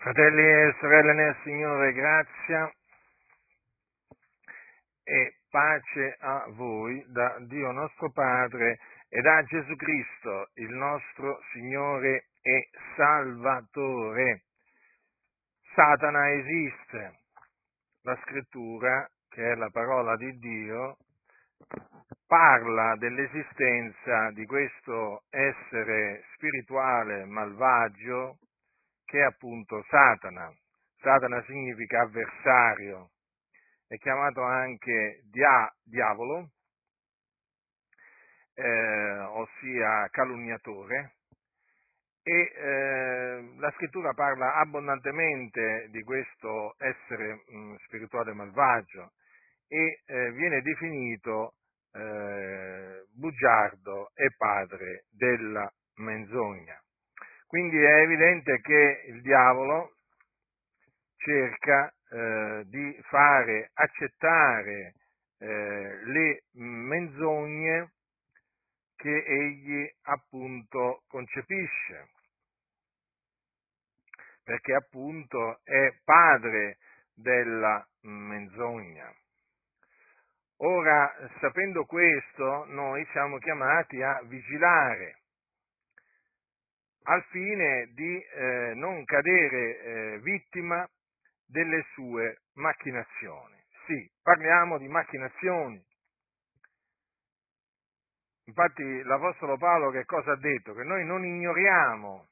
Fratelli e sorelle nel Signore, grazia e pace a voi da Dio nostro Padre e da Gesù Cristo, il nostro Signore e Salvatore. Satana esiste. La scrittura, che è la parola di Dio, parla dell'esistenza di questo essere spirituale malvagio che è appunto Satana. Satana significa avversario, è chiamato anche dia, diavolo, eh, ossia calunniatore, e eh, la scrittura parla abbondantemente di questo essere mh, mm, spirituale malvagio e eh, viene definito eh, bugiardo e padre della menzogna. Quindi è evidente che il diavolo cerca eh, di fare accettare eh, le menzogne che egli appunto concepisce, perché appunto è padre della menzogna. Ora, sapendo questo, noi siamo chiamati a vigilare al fine di eh, non cadere eh, vittima delle sue macchinazioni. Sì, parliamo di macchinazioni. Infatti l'Apostolo Paolo che cosa ha detto? Che noi non ignoriamo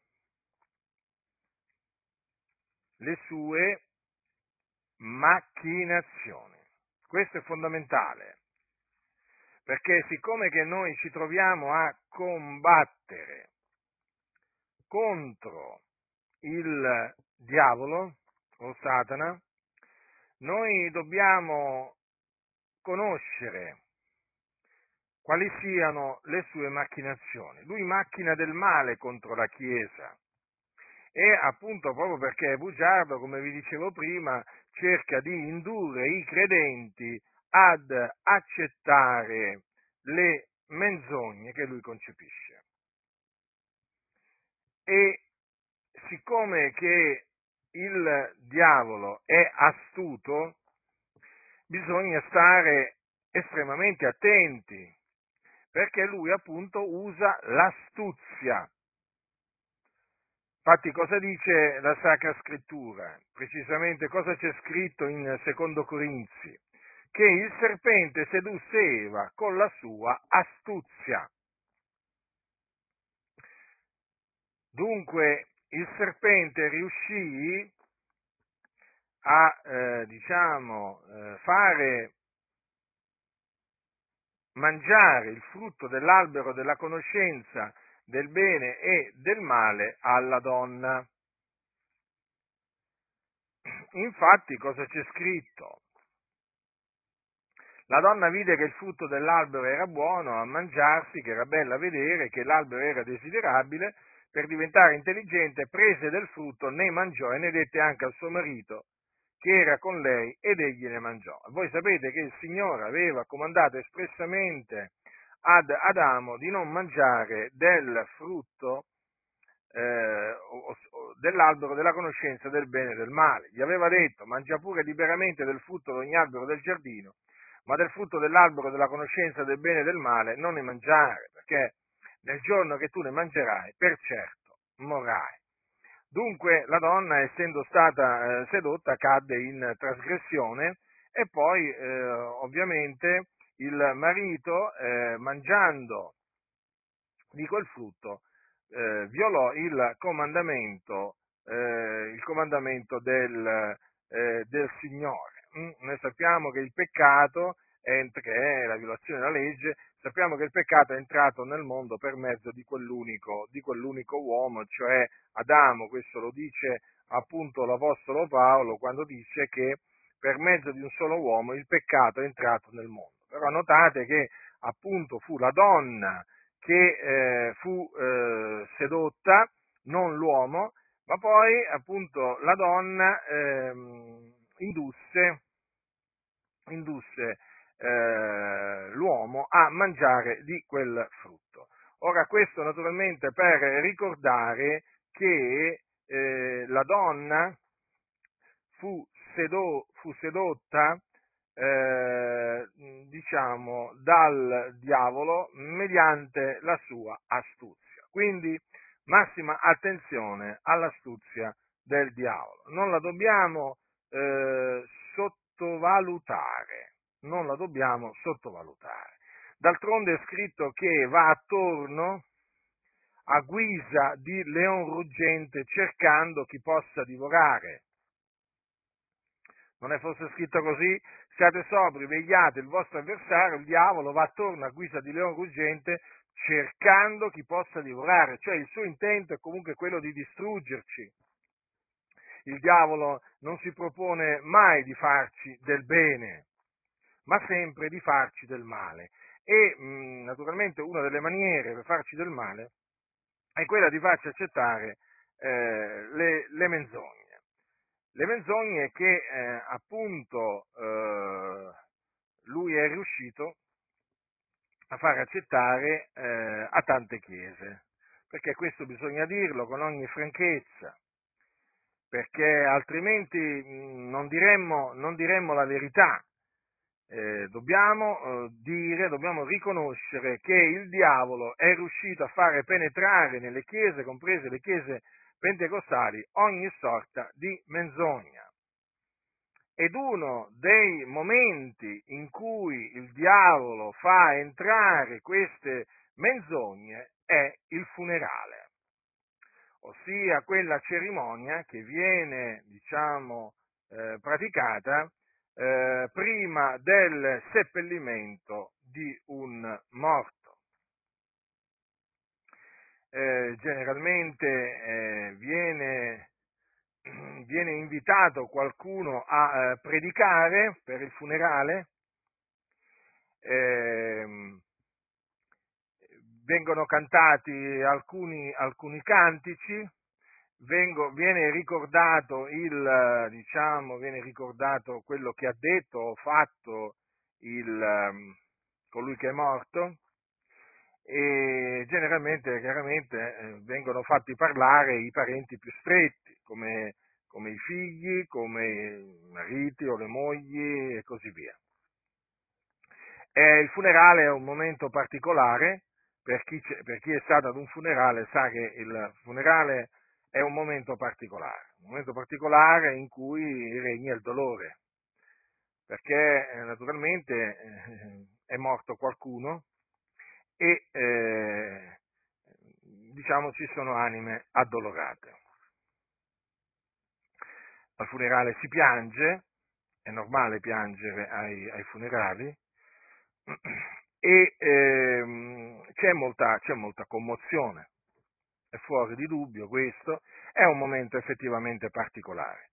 le sue macchinazioni. Questo è fondamentale, perché siccome che noi ci troviamo a combattere contro il diavolo o Satana, noi dobbiamo conoscere quali siano le sue macchinazioni. Lui macchina del male contro la Chiesa e appunto proprio perché è bugiardo, come vi dicevo prima, cerca di indurre i credenti ad accettare le menzogne che lui concepisce e siccome che il diavolo è astuto, bisogna stare estremamente attenti, perché lui appunto usa l'astuzia. Infatti cosa dice la Sacra Scrittura? Precisamente cosa c'è scritto in Secondo Corinzi? Che il serpente sedusse Eva con la sua astuzia. Dunque il serpente riuscì a eh, diciamo, eh, fare mangiare il frutto dell'albero della conoscenza del bene e del male alla donna. Infatti cosa c'è scritto? La donna vide che il frutto dell'albero era buono a mangiarsi, che era bello a vedere, che l'albero era desiderabile per diventare intelligente, prese del frutto, ne mangiò e ne dette anche al suo marito che era con lei ed egli ne mangiò. Voi sapete che il Signore aveva comandato espressamente ad Adamo di non mangiare del frutto eh, dell'albero della conoscenza del bene e del male. Gli aveva detto mangia pure liberamente del frutto di ogni albero del giardino, ma del frutto dell'albero della conoscenza del bene e del male non ne mangiare, perché nel giorno che tu ne mangerai, per certo morrai. Dunque la donna, essendo stata eh, sedotta, cadde in trasgressione e poi eh, ovviamente il marito, eh, mangiando di quel frutto, eh, violò il comandamento, eh, il comandamento del, eh, del Signore. Mm? Noi sappiamo che il peccato che è la violazione della legge, sappiamo che il peccato è entrato nel mondo per mezzo di quell'unico, di quell'unico uomo, cioè Adamo, questo lo dice appunto l'Apostolo Paolo quando dice che per mezzo di un solo uomo il peccato è entrato nel mondo. Però notate che appunto fu la donna che eh, fu eh, sedotta, non l'uomo, ma poi appunto la donna eh, indusse, indusse eh, l'uomo a mangiare di quel frutto. Ora questo naturalmente per ricordare che eh, la donna fu, sedo, fu sedotta, eh, diciamo, dal diavolo mediante la sua astuzia. Quindi massima attenzione all'astuzia del diavolo. Non la dobbiamo eh, sottovalutare, non la dobbiamo sottovalutare. D'altronde è scritto che va attorno a guisa di leon ruggente cercando chi possa divorare. Non è forse scritto così? Siate sobri, vegliate, il vostro avversario, il diavolo, va attorno a guisa di leon ruggente cercando chi possa divorare, cioè il suo intento è comunque quello di distruggerci. Il diavolo non si propone mai di farci del bene, ma sempre di farci del male. E mh, naturalmente una delle maniere per farci del male è quella di farci accettare eh, le, le, menzogne. Le menzogne che eh, appunto eh, lui è riuscito a far accettare eh, a tante chiese, perché questo bisogna dirlo con ogni franchezza, perché altrimenti mh, non, diremmo, non diremmo la verità eh, dobbiamo eh, dire, dobbiamo riconoscere che il diavolo è riuscito a fare penetrare nelle chiese, comprese le chiese pentecostali, ogni sorta di menzogna. Ed uno dei momenti in cui il diavolo fa entrare queste menzogne è il funerale, ossia quella cerimonia che viene, diciamo, eh, praticata eh, prima del seppellimento di un morto. Eh, generalmente eh, viene, viene, invitato qualcuno a eh, predicare per il funerale, ehm, vengono cantati alcuni, alcuni cantici, vengo, viene, ricordato il, diciamo, viene ricordato quello che ha detto o fatto il, um, colui che è morto e generalmente chiaramente eh, vengono fatti parlare i parenti più stretti come, come i figli, come i mariti o le mogli e così via. E il funerale è un momento particolare, per chi, per chi, è stato ad un funerale sa che il funerale è un momento particolare, un momento particolare in cui regna il dolore, perché eh, naturalmente eh, è morto qualcuno e eh, diciamo ci sono anime addolorate. Al funerale si piange, è normale piangere ai, ai funerali, e ehm, c'è, molta, c'è molta commozione è fuori di dubbio questo, è un momento effettivamente particolare.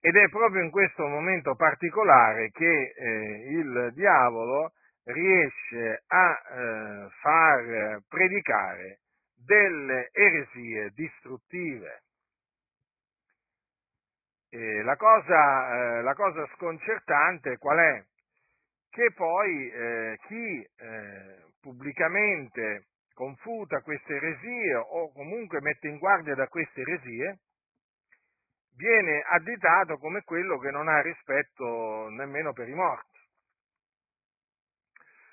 Ed è proprio in questo momento particolare che eh, il diavolo riesce a eh, far predicare delle eresie distruttive. La cosa, eh, la, cosa, sconcertante qual è? Che poi eh, chi eh, pubblicamente confuta queste eresie o comunque mette in guardia da queste eresie, viene additato come quello che non ha rispetto nemmeno per i morti.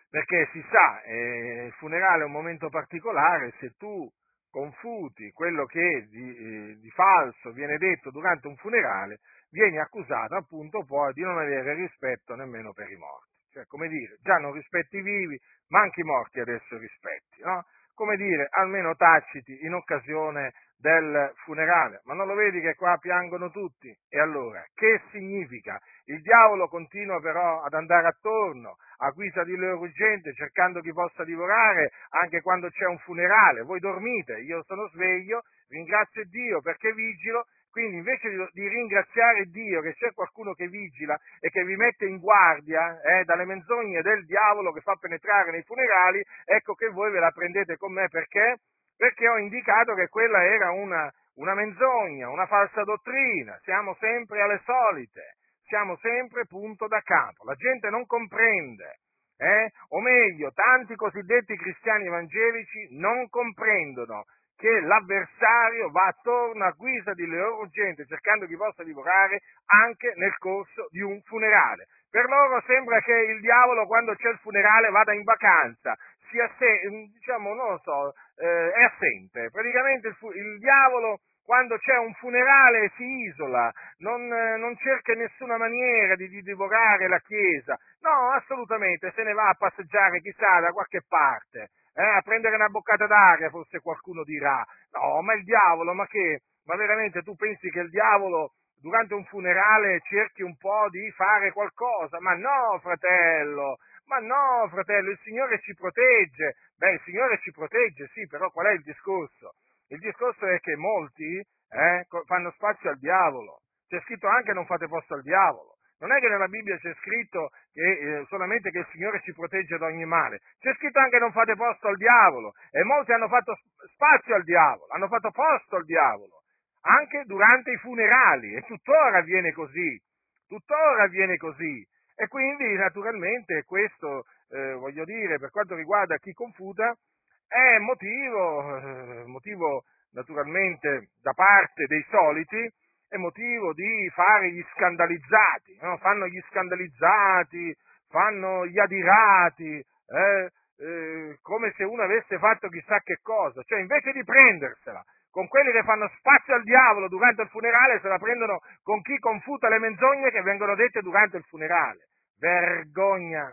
Perché si sa, eh, il funerale è un momento particolare, se tu confuti quello che di, eh, di falso viene detto durante un funerale, vieni accusato appunto poi di non avere rispetto nemmeno per i morti. Cioè, come dire, già non rispetti i vivi, ma anche i morti adesso rispetti, no? Come dire, almeno taciti in occasione del funerale. Ma non lo vedi che qua piangono tutti? E allora, che significa? Il diavolo continua però ad andare attorno, a guisa di loro gente, cercando chi possa divorare anche quando c'è un funerale. Voi dormite, io sono sveglio, ringrazio Dio perché vigilo quindi invece di, ringraziare Dio che c'è qualcuno che vigila e che vi mette in guardia eh, dalle menzogne del diavolo che fa penetrare nei funerali, ecco che voi ve la prendete con me perché? Perché ho indicato che quella era una, una menzogna, una falsa dottrina, siamo sempre alle solite, siamo sempre punto da capo, la gente non comprende. Eh? O meglio, tanti cosiddetti cristiani evangelici non comprendono che l'avversario va attorno a guisa di loro gente cercando chi possa divorare anche nel corso di un funerale. Per loro sembra che il diavolo quando c'è il funerale vada in vacanza, sia se, diciamo, non lo so, eh, è assente. Praticamente il, fu- il diavolo quando c'è un funerale si isola, non, non cerca in nessuna maniera di, di, divorare la Chiesa, no, assolutamente, se ne va a passeggiare chissà da qualche parte, eh, a prendere una boccata d'aria, forse qualcuno dirà, no, ma il diavolo, ma che, ma veramente tu pensi che il diavolo durante un funerale cerchi un po' di fare qualcosa? Ma no, fratello, ma no, fratello, il Signore ci protegge, beh, il Signore ci protegge, sì, però qual è il discorso? Il discorso è che molti eh, fanno spazio al diavolo. C'è scritto anche non fate posto al diavolo. Non è che nella Bibbia c'è scritto che, eh, solamente che il Signore ci protegge da ogni male, c'è scritto anche non fate posto al diavolo. E molti hanno fatto spazio al diavolo, hanno fatto posto al diavolo, anche durante i funerali. E tuttora avviene così, tuttora avviene così. E quindi naturalmente questo, eh, voglio dire, per quanto riguarda chi confuta, è motivo, eh, motivo naturalmente da parte dei soliti, è motivo di fare gli scandalizzati, no? fanno gli scandalizzati, fanno gli adirati, eh, eh, come se uno avesse fatto chissà che cosa, cioè invece di prendersela con quelli che fanno spazio al diavolo durante il funerale, se la prendono con chi confuta le menzogne che vengono dette durante il funerale. Vergogna!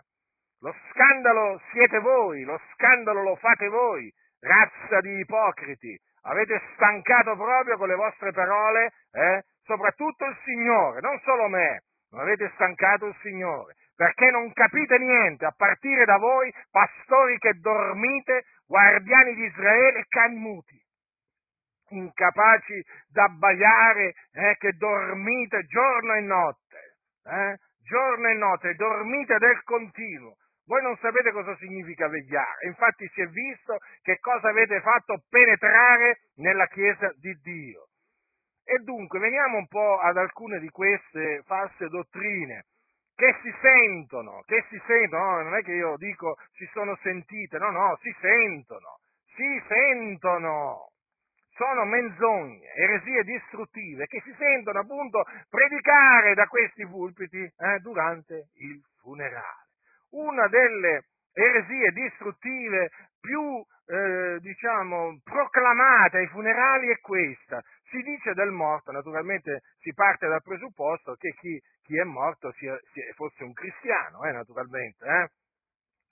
Lo scandalo siete voi, lo scandalo lo fate voi, razza di ipocriti. Avete stancato proprio con le vostre parole, eh? soprattutto il Signore, non solo me, ma avete stancato il Signore, perché non capite niente, a partire da voi, pastori che dormite, guardiani di Israele cani muti. Incapaci d'abbaiare, eh, che dormite giorno e notte, eh, giorno e notte, dormite del continuo, voi non sapete cosa significa vegliare, infatti si è visto che cosa avete fatto penetrare nella Chiesa di Dio. E dunque veniamo un po' ad alcune di queste false dottrine che si sentono, che si sentono, no, non è che io dico si sono sentite, no, no, si sentono, si sentono. Sono menzogne, eresie distruttive che si sentono appunto predicare da questi pulpiti eh, durante il funerale una delle eresie distruttive più, eh, diciamo, proclamate ai funerali è questa. Si dice del morto, naturalmente si parte dal presupposto che chi, chi è morto sia, sia, fosse un cristiano, eh, naturalmente. Eh?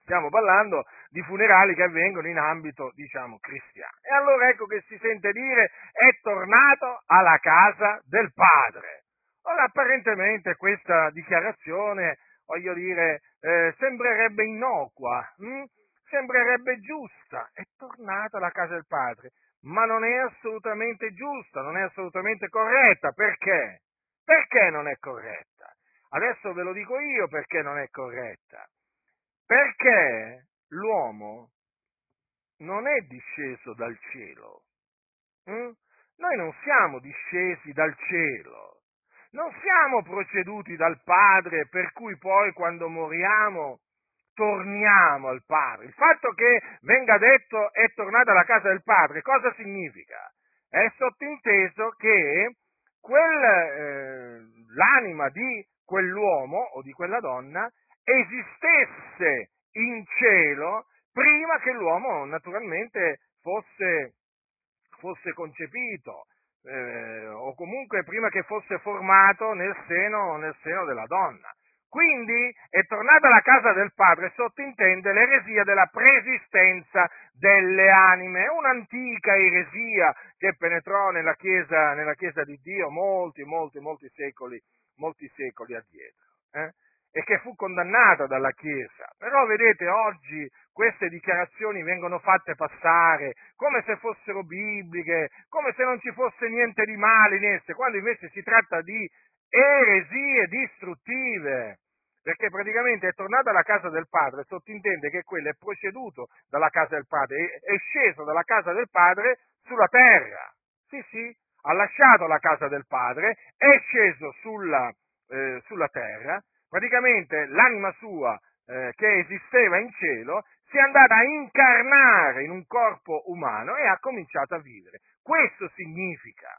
Stiamo parlando di funerali che avvengono in ambito, diciamo, cristiano. E allora ecco che si sente dire è tornato alla casa del padre. Ora, apparentemente questa dichiarazione voglio dire, eh, sembrerebbe innocua, hm? sembrerebbe giusta, è tornata alla casa del padre, ma non è assolutamente giusta, non è assolutamente corretta. Perché? Perché non è corretta? Adesso ve lo dico io perché non è corretta. Perché l'uomo non è disceso dal cielo. Hm? Noi non siamo discesi dal cielo non siamo proceduti dal Padre per cui poi quando moriamo torniamo al Padre. Il fatto che venga detto è tornato alla casa del Padre, cosa significa? È sottinteso che quel, eh, l'anima di quell'uomo o di quella donna esistesse in cielo prima che l'uomo naturalmente fosse, fosse concepito eh, o comunque prima che fosse formato nel seno, nel seno della donna. Quindi è tornata alla casa del padre, sottintende l'eresia della preesistenza delle anime, un'antica eresia che penetrò nella chiesa, nella chiesa di Dio molti, molti, molti secoli, molti secoli addietro. Eh? E che fu condannata dalla Chiesa. Però vedete, oggi queste dichiarazioni vengono fatte passare come se fossero bibliche, come se non ci fosse niente di male in esse, quando invece si tratta di eresie distruttive. Perché praticamente è tornato alla casa del padre, sottintende che quello è proceduto dalla casa del padre, è sceso dalla casa del padre sulla terra. Sì, sì, ha lasciato la casa del padre, è sceso sulla, eh, sulla terra praticamente l'anima sua eh, che esisteva in cielo si è andata a incarnare in un corpo umano e ha cominciato a vivere. Questo significa,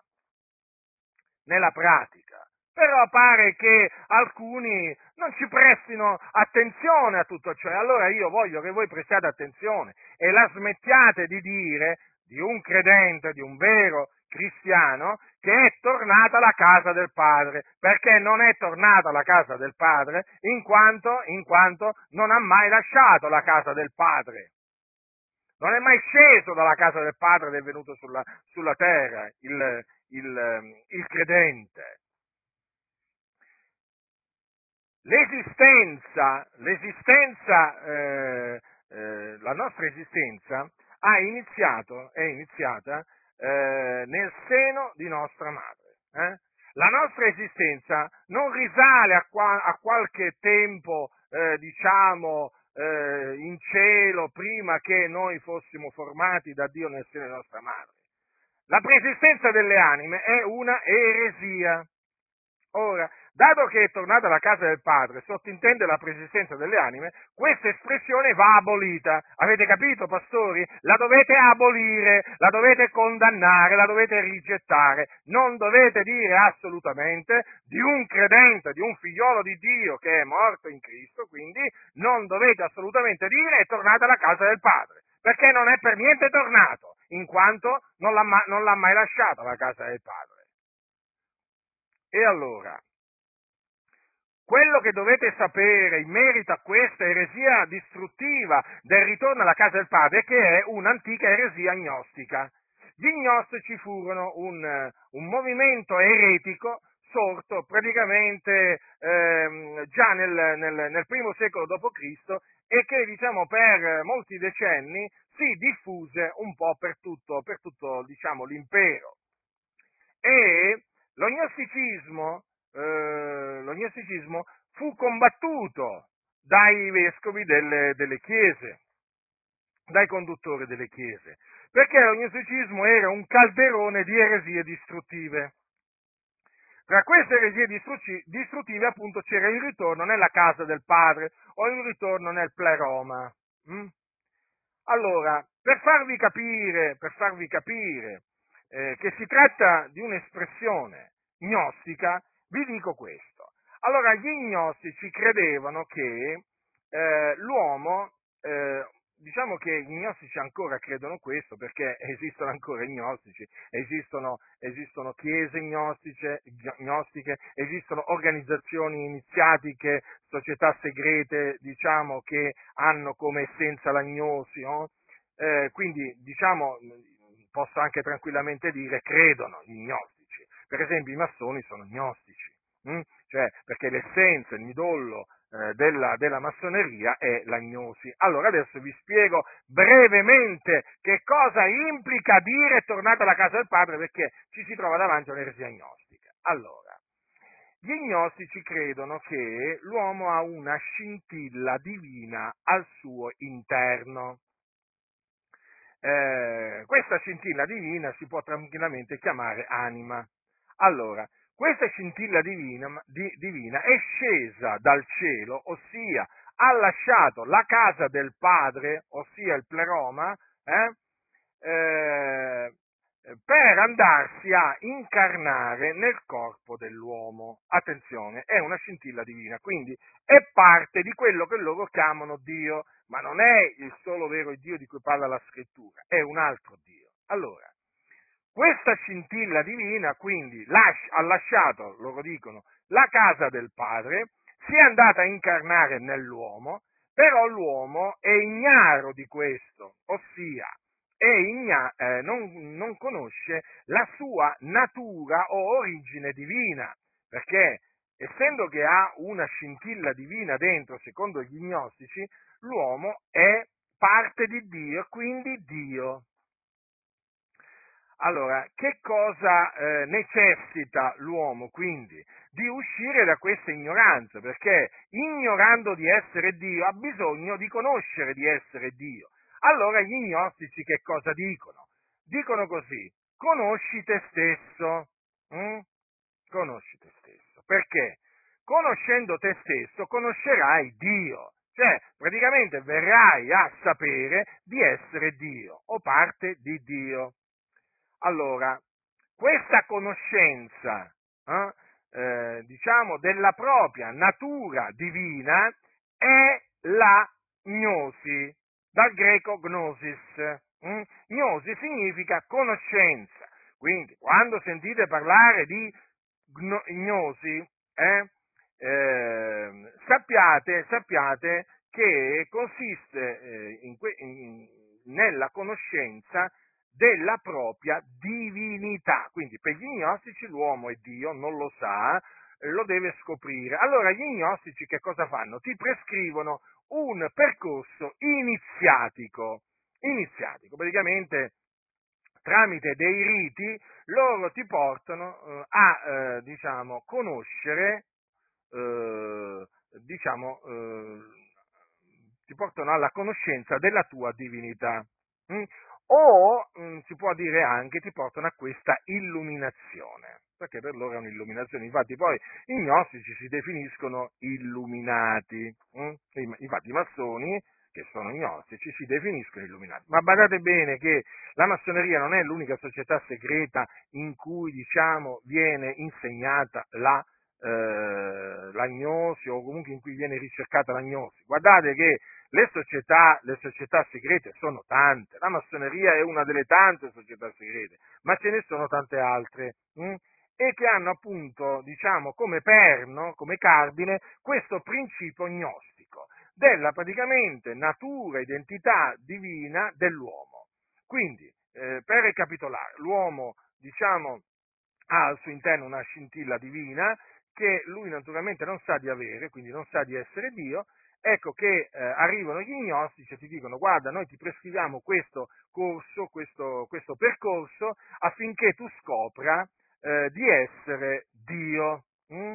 nella pratica. Però pare che alcuni non ci prestino attenzione a tutto ciò. Allora io voglio che voi prestiate attenzione e la smettiate di dire di un credente, di un vero cristiano, che è tornata alla casa del Padre, perché non è tornata alla casa del Padre in quanto, in quanto non ha mai lasciato la casa del Padre. Non è mai sceso dalla casa del Padre ed è venuto sulla, sulla terra il, il, il credente. L'esistenza, l'esistenza eh, eh, la nostra esistenza ha iniziato, è iniziata eh, nel seno di nostra madre. Eh? La nostra esistenza non risale a, qua, a qualche tempo, eh, diciamo, eh, in cielo prima che noi fossimo formati da Dio nel seno di nostra madre. La preesistenza delle anime è una eresia. Ora, dato che è tornata alla casa del Padre, sottintende la preesistenza delle anime, questa espressione va abolita. Avete capito, pastori? La dovete abolire, la dovete condannare, la dovete rigettare. Non dovete dire assolutamente di un credente, di un figliolo di Dio che è morto in Cristo, quindi non dovete assolutamente dire è tornata alla casa del Padre, perché non è per niente tornato, in quanto non l'ha, non l'ha mai lasciata la casa del Padre. E allora, quello che dovete sapere in merito a questa eresia distruttiva del ritorno alla casa del padre è che è un'antica eresia gnostica. Gli gnostici furono un, un movimento eretico sorto praticamente ehm, già nel, nel, nel, primo secolo d.C. e che diciamo, per molti decenni si diffuse un po' per tutto, per tutto diciamo, l'impero. E lo gnosticismo, eh, lo fu combattuto dai vescovi delle, delle chiese, dai conduttori delle chiese, perché lo gnosticismo era un calderone di eresie distruttive. Tra queste eresie distruttive appunto c'era il ritorno nella casa del padre o il ritorno nel pleroma. Mm? Allora, per farvi capire, per farvi capire eh, che si tratta di un'espressione gnostica, vi dico questo. Allora, gli gnostici credevano che eh, l'uomo, eh, diciamo che gli gnostici ancora credono questo perché esistono ancora gnostici, esistono, esistono chiese gnostiche, gnostiche, esistono organizzazioni iniziatiche, società segrete, diciamo, che hanno come essenza l'agnosi, no? eh, quindi diciamo posso anche tranquillamente dire, credono gli gnostici. Per esempio i massoni sono gnostici, hm? cioè, perché l'essenza, il midollo eh, della, della, massoneria è l'agnosi. Allora adesso vi spiego brevemente che cosa implica dire tornate alla casa del padre perché ci si trova davanti a un'eresia gnostica. Allora, gli gnostici credono che l'uomo ha una scintilla divina al suo interno eh, questa scintilla divina si può tranquillamente chiamare anima. Allora, questa scintilla divina, di, divina è scesa dal cielo, ossia ha lasciato la casa del Padre, ossia il pleroma, eh, eh, per andarsi a incarnare nel corpo dell'uomo. Attenzione, è una scintilla divina, quindi è parte di quello che loro chiamano Dio, ma non è il solo vero Dio di cui parla la scrittura, è un altro Dio. Allora, questa scintilla divina quindi ha lasciato, loro dicono, la casa del Padre, si è andata a incarnare nell'uomo, però l'uomo è ignaro di questo, ossia igna, eh, non, non conosce la sua natura o origine divina, perché essendo che ha una scintilla divina dentro, secondo gli gnostici, l'uomo è parte di Dio, quindi Dio. Allora, che cosa eh, necessita l'uomo quindi? Di uscire da questa ignoranza, perché ignorando di essere Dio ha bisogno di conoscere di essere Dio. Allora gli gnostici che cosa dicono? Dicono così, conosci te stesso, hm? conosci te stesso, perché conoscendo te stesso conoscerai Dio, Cioè, praticamente verrai a sapere di essere Dio o parte di Dio. Allora, questa conoscenza, eh, eh, diciamo, della propria natura divina è la gnosi, dal greco gnosis. Mm? Gnosi significa conoscenza. Quindi, quando sentite parlare di gnosi, eh, eh, sappiate, sappiate, che consiste eh, in que- in, nella conoscenza della propria divinità. Quindi per gli gnostici l'uomo è Dio, non lo sa, lo deve scoprire. Allora gli gnostici che cosa fanno? Ti prescrivono un percorso iniziatico, iniziatico, praticamente tramite dei riti loro ti portano eh, a, eh, diciamo, conoscere, eh, diciamo, eh, ti portano alla conoscenza della tua divinità. Mm? O mh, mm, si può dire anche ti portano a questa illuminazione, perché per loro è un'illuminazione. Infatti poi i gnostici si definiscono illuminati, mh? Mm? infatti i massoni che sono gnostici, si definiscono illuminati. Ma badate bene che la massoneria non è l'unica società segreta in cui, diciamo, viene insegnata la, eh, la gnosi o comunque in cui viene ricercata la gnosi. Guardate che le società, le società segrete sono tante, la massoneria è una delle tante società segrete, ma ce ne sono tante altre. Hm? e che hanno appunto, diciamo, come perno, come cardine, questo principio gnostico della praticamente natura, identità divina dell'uomo. Quindi, eh, per ricapitolare, l'uomo, diciamo, ha al suo interno una scintilla divina che lui naturalmente non sa di avere, quindi non sa di essere Dio, ecco che eh, arrivano gli gnostici e ti dicono guarda noi ti prescriviamo questo corso, questo, questo percorso affinché tu scopra eh, di essere Dio. Hm?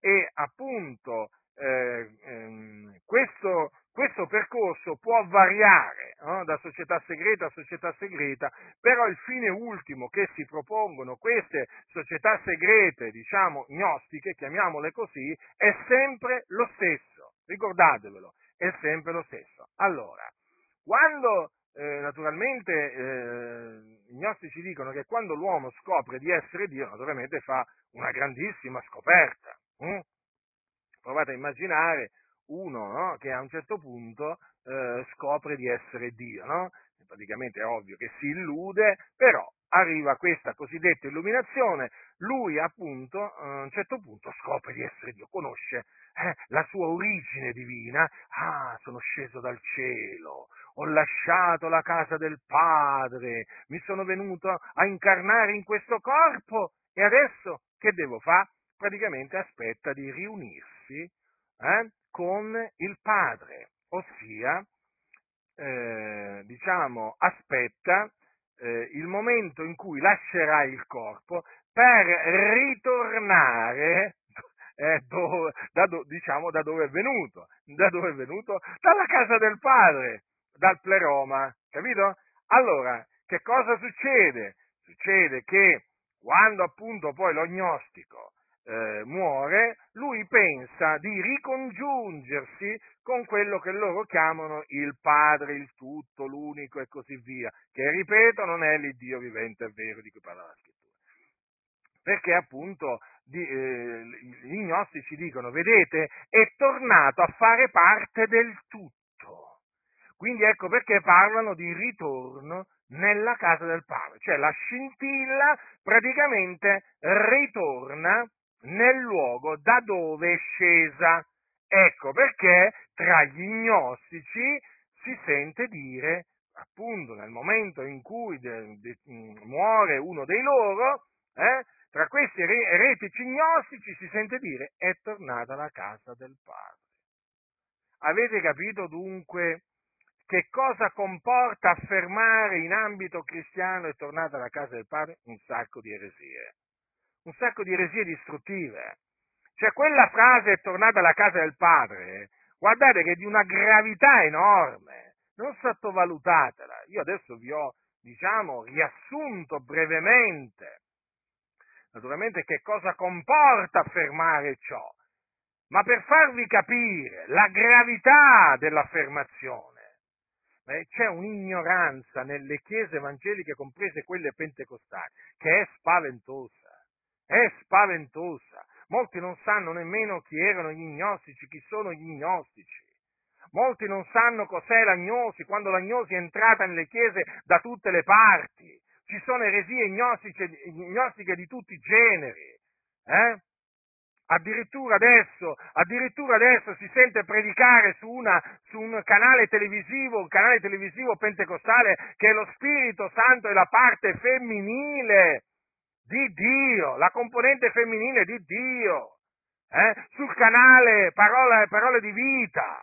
E appunto eh, ehm, questo, questo, percorso può variare no? da società segreta a società segreta, però il fine ultimo che si propongono queste società segrete, diciamo gnostiche, chiamiamole così, è sempre lo stesso. Ricordatevelo, è sempre lo stesso. Allora, quando eh, naturalmente eh, i gnostici dicono che quando l'uomo scopre di essere Dio, naturalmente fa una grandissima scoperta. Hm? provate a immaginare uno no, che a un certo punto eh, scopre di essere Dio, no? praticamente è ovvio che si illude, però arriva questa cosiddetta illuminazione, lui appunto a un certo punto scopre di essere Dio, conosce eh, la sua origine divina, ah, sono sceso dal cielo, ho lasciato la casa del Padre, mi sono venuto a incarnare in questo corpo e adesso che devo fare? Praticamente aspetta di riunirsi riunirsi eh, con il Padre, ossia, eh, diciamo, aspetta eh, il momento in cui lascerà il corpo per ritornare eh, do, da, do, diciamo, da dove è venuto, da dove è venuto? Dalla casa del Padre, dal pleroma, capito? Allora, che cosa succede? Succede che quando appunto poi lo gnostico eh, muore, lui pensa di ricongiungersi con quello che loro chiamano il Padre, il tutto, l'unico e così via, che ripeto non è l'Iddio vivente e vero di cui parla la scrittura. Perché appunto di, eh, gli gnostici dicono, vedete, è tornato a fare parte del tutto. Quindi ecco perché parlano di ritorno nella casa del Padre, cioè la scintilla praticamente ritorna nel luogo da dove è scesa. Ecco perché tra gli gnostici si sente dire, appunto nel momento in cui de, de, muore uno dei loro, eh, tra questi eretici gnostici si sente dire è tornata la casa del Padre. Avete capito dunque che cosa comporta affermare in ambito cristiano è tornata la casa del Padre? Un sacco di eresie un sacco di eresie distruttive. Cioè quella frase è tornata alla casa del padre, guardate che è di una gravità enorme, non sottovalutatela. Io adesso vi ho, diciamo, riassunto brevemente, naturalmente che cosa comporta affermare ciò. Ma per farvi capire la gravità dell'affermazione, eh, c'è un'ignoranza nelle chiese evangeliche, comprese quelle pentecostali, che è spaventosa, è spaventosa. Molti non sanno nemmeno chi erano gli gnostici, chi sono gli gnostici. Molti non sanno cos'è l'agnosi, quando l'agnosi è entrata nelle chiese da tutte le parti. Ci sono eresie gnostiche, di tutti i generi. Eh? Addirittura adesso, addirittura adesso, si sente predicare su, una, su, un canale un canale televisivo pentecostale, che lo Spirito Santo è la parte femminile di Dio, la componente femminile di Dio. Eh? Sul canale parole, parole di vita.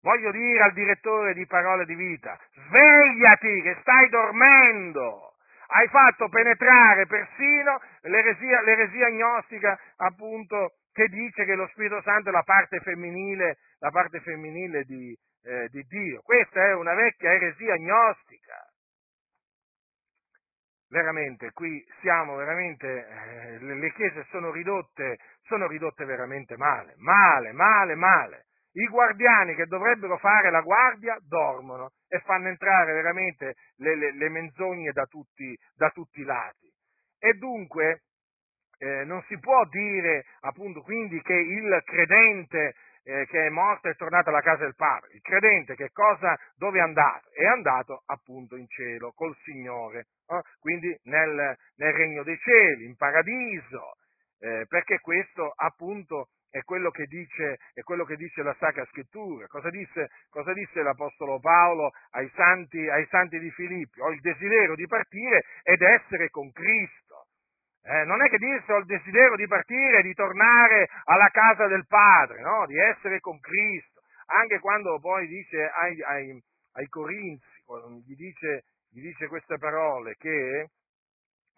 Voglio dire al direttore di Parole di Vita, svegliati che stai dormendo hai fatto penetrare persino l'eresia, l'eresia gnostica, appunto, che dice che lo Spirito Santo è la parte femminile, la parte femminile di, eh, di Dio. Questa è una vecchia eresia gnostica. Veramente, qui siamo veramente, eh, le chiese sono ridotte, sono ridotte veramente male, male, male, male. I guardiani che dovrebbero fare la guardia dormono e fanno entrare veramente le, le, le menzogne da tutti, da tutti, i lati. E dunque eh, non si può dire appunto quindi che il credente eh, che è morto è tornato alla casa del Padre. Il credente che cosa, dove è andato? È andato appunto in cielo col Signore, eh? quindi nel, nel, regno dei cieli, in paradiso, eh, perché questo appunto è quello che dice, quello che dice la Sacra Scrittura. Cosa disse, cosa disse l'Apostolo Paolo ai santi, ai santi, di Filippi? Ho il desiderio di partire ed essere con Cristo. Eh, non è che disse ho il desiderio di partire e di tornare alla casa del Padre, no? di essere con Cristo. Anche quando poi dice ai, ai, ai Corinzi, gli dice, gli dice queste parole, che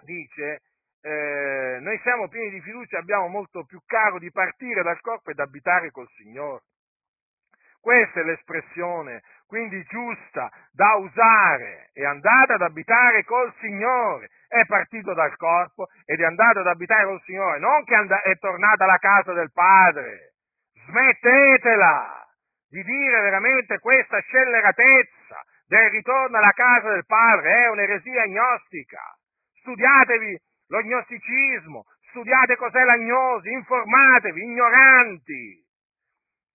dice eh, noi siamo pieni di fiducia, abbiamo molto più caro di partire dal corpo ed abitare col Signore. Questa è l'espressione, quindi giusta, da usare. È andato ad abitare col Signore. È partito dal corpo ed è andato ad abitare col Signore, non che è tornato alla casa del Padre. Smettetela di dire veramente questa scelleratezza del ritorno alla casa del Padre. È un'eresia agnostica. Studiatevi lo gnosticismo, studiate cos'è l'agnosi, informatevi, ignoranti.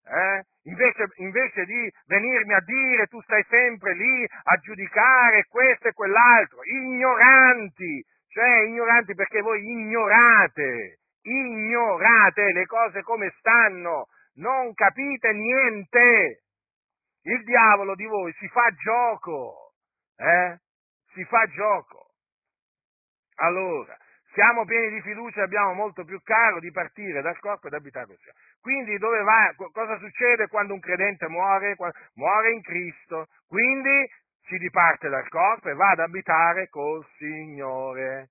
Eh? Invece, invece, di venirmi a dire tu stai sempre lì a giudicare questo e quell'altro, ignoranti, cioè ignoranti perché voi ignorate, ignorate le cose come stanno, non capite niente. Il diavolo di voi si fa gioco, eh? si fa gioco. Allora, siamo pieni di fiducia abbiamo molto più caro di partire dal corpo ed abitare col Signore. Quindi dove va, cosa succede quando un credente muore? Muore in Cristo. Quindi si diparte dal corpo e va ad abitare col Signore.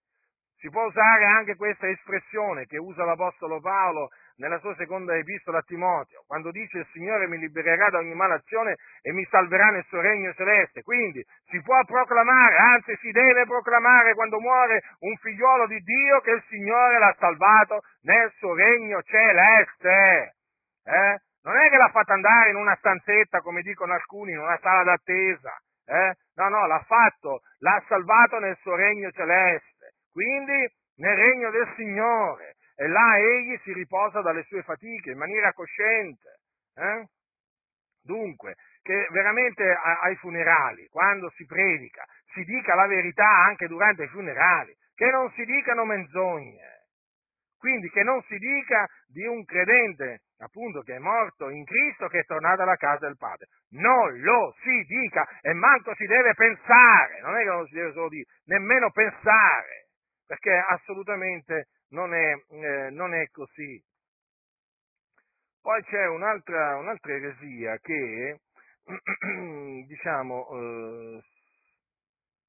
Si può usare anche questa espressione che usa l'Apostolo Paolo nella sua seconda epistola a Timoteo, quando dice il Signore mi libererà da ogni malazione e mi salverà nel suo regno celeste. Quindi si può proclamare, anzi si deve proclamare quando muore un figliolo di Dio che il Signore l'ha salvato nel suo regno celeste. Eh? Non è che l'ha fatto andare in una stanzetta, come dicono alcuni, in una sala d'attesa. Eh? No, no, l'ha fatto, l'ha salvato nel suo regno celeste. Quindi nel regno del Signore e là egli si riposa dalle sue fatiche in maniera cosciente. Eh? Dunque, che veramente ai funerali, quando si predica, si dica la verità anche durante i funerali, che non si dicano menzogne. Quindi che non si dica di un credente, appunto, che è morto in Cristo, che è tornato alla casa del Padre. Non lo si dica e manco si deve pensare, non è che non si deve solo dire, nemmeno pensare, perché assolutamente non è, eh, non è così. Poi c'è un'altra, un'altra eresia che, diciamo, eh,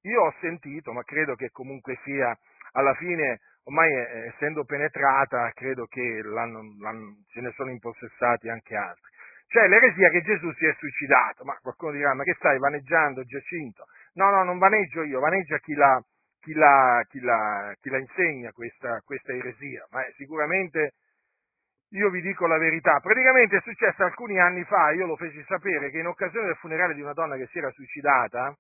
io ho sentito, ma credo che comunque sia, alla fine, ormai eh, essendo penetrata, credo che l'hanno, l'hanno, se ne sono impossessati anche altri. Cioè l'eresia che Gesù si è suicidato, ma qualcuno dirà, ma che stai vaneggiando Giacinto? No, no, non vaneggio io, vaneggia chi l'ha, chi la, chi la, chi la insegna questa, questa eresia, ma sicuramente io vi dico la verità, praticamente è successo alcuni anni fa, io lo feci sapere, che in occasione del funerale di una donna che si era suicidata,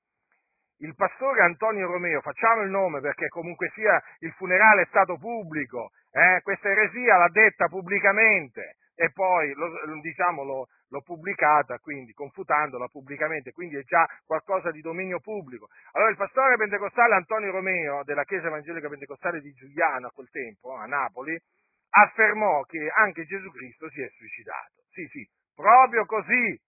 il pastore Antonio Romeo, facciamo il nome perché comunque sia il funerale è stato pubblico, eh, questa eresia l'ha detta pubblicamente e poi lo, diciamo, lo, l'ho pubblicata, quindi confutandola pubblicamente, quindi è già qualcosa di dominio pubblico. Allora il pastore pentecostale Antonio Romeo della Chiesa Evangelica Pentecostale di Giuliano a quel tempo, a Napoli, affermò che anche Gesù Cristo si è suicidato. Sì, sì, proprio così.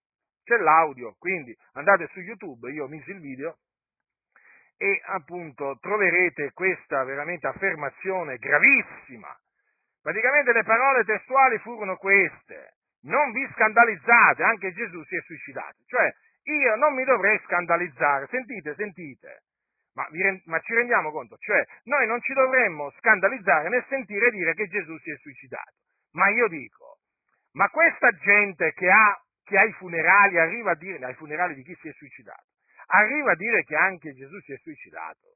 C'è l'audio, quindi andate su YouTube, io ho messo il video e appunto troverete questa veramente affermazione gravissima. Praticamente le parole testuali furono queste non vi scandalizzate, anche Gesù si è suicidato. Cioè, io non mi dovrei scandalizzare, sentite, sentite, ma, vi, ma, ci rendiamo conto? Cioè, noi non ci dovremmo scandalizzare nel sentire dire che Gesù si è suicidato. Ma io dico, ma questa gente che ha, che ha i funerali arriva a dire, ai funerali di chi si è suicidato, arriva a dire che anche Gesù si è suicidato.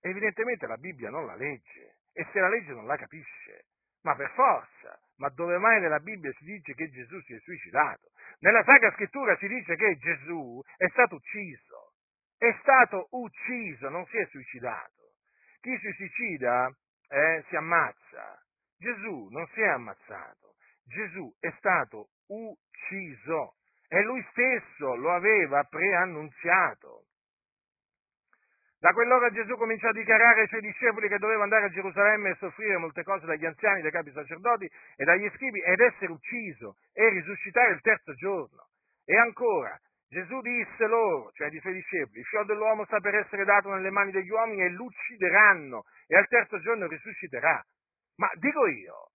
Evidentemente la Bibbia non la legge e se la legge non la capisce, ma per forza. Ma dove mai nella Bibbia si dice che Gesù si è suicidato? Nella Sacra Scrittura si dice che Gesù è stato ucciso. È stato ucciso, non si è suicidato. Chi si suicida eh, si ammazza. Gesù non si è ammazzato. Gesù è stato ucciso e lui stesso lo aveva preannunziato. Da quell'ora Gesù cominciò a dichiarare ai suoi discepoli che doveva andare a Gerusalemme e soffrire molte cose dagli anziani, dai capi sacerdoti e dagli scribi ed essere ucciso e risuscitare il terzo giorno. E ancora, Gesù disse loro, cioè ai suoi discepoli, il figlio dell'uomo sta per essere dato nelle mani degli uomini e l'uccideranno e al terzo giorno risusciterà. Ma dico io,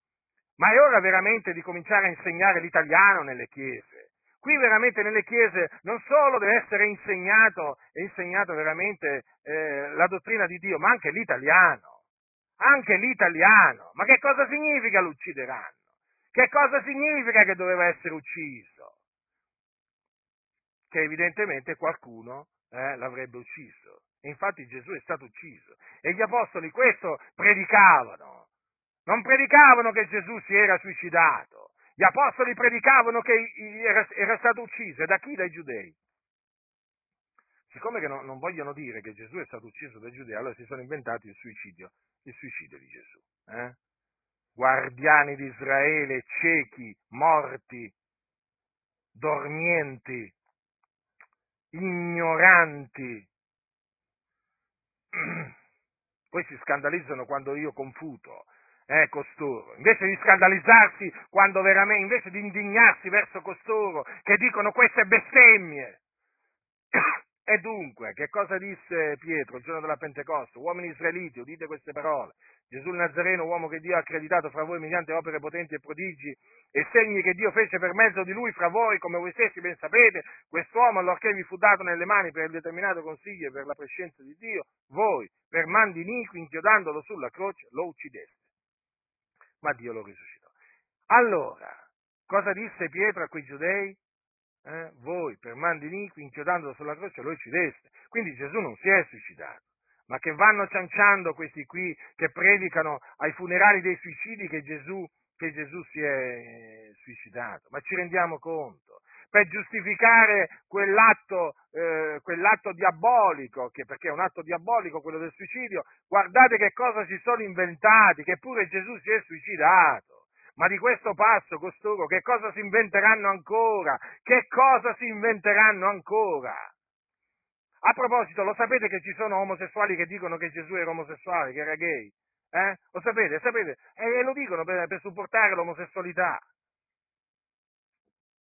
ma è ora veramente di cominciare a insegnare l'italiano nelle chiese? Qui veramente nelle chiese non solo deve essere insegnato, insegnato veramente eh, la dottrina di Dio, ma anche l'italiano. Anche l'italiano. Ma che cosa significa l'uccideranno? Che cosa significa che doveva essere ucciso? Che evidentemente qualcuno eh, l'avrebbe ucciso. E infatti Gesù è stato ucciso. E gli apostoli questo predicavano. Non predicavano che Gesù si era suicidato gli apostoli predicavano che era, stato ucciso, e da chi? Dai giudei. Siccome che no, non vogliono dire che Gesù è stato ucciso dai giudei, allora si sono inventati il suicidio, il suicidio di Gesù. Eh? Guardiani di Israele, ciechi, morti, dormienti, ignoranti. Poi si scandalizzano quando io confuto eh, costoro, invece di scandalizzarsi quando veramente, invece di indignarsi verso costoro che dicono queste bestemmie. E dunque, che cosa disse Pietro il giorno della Pentecoste? Uomini israeliti, udite queste parole. Gesù il Nazareno, uomo che Dio ha accreditato fra voi mediante opere potenti e prodigi e segni che Dio fece per mezzo di lui fra voi, come voi stessi ben sapete, quest'uomo, allorché vi fu dato nelle mani per il determinato consiglio e per la prescenza di Dio, voi, per mandi iniqui, inchiodandolo sulla croce, lo uccideste ma Dio lo risuscitò. Allora, cosa disse Pietro a quei giudei? Eh, voi per mandi iniqui, inchiodandolo sulla croce, lo uccideste. Quindi Gesù non si è suicidato, ma che vanno cianciando questi qui che predicano ai funerali dei suicidi che Gesù, che Gesù si è suicidato. Ma ci rendiamo conto? Per giustificare quell'atto, eh, quell'atto diabolico, che, perché è un atto diabolico quello del suicidio, guardate che cosa si sono inventati, che pure Gesù si è suicidato. Ma di questo passo costoro che cosa si inventeranno ancora? Che cosa si inventeranno ancora? A proposito, lo sapete che ci sono omosessuali che dicono che Gesù era omosessuale, che era gay? Eh? Lo sapete? Sapete? E lo dicono per, per supportare l'omosessualità.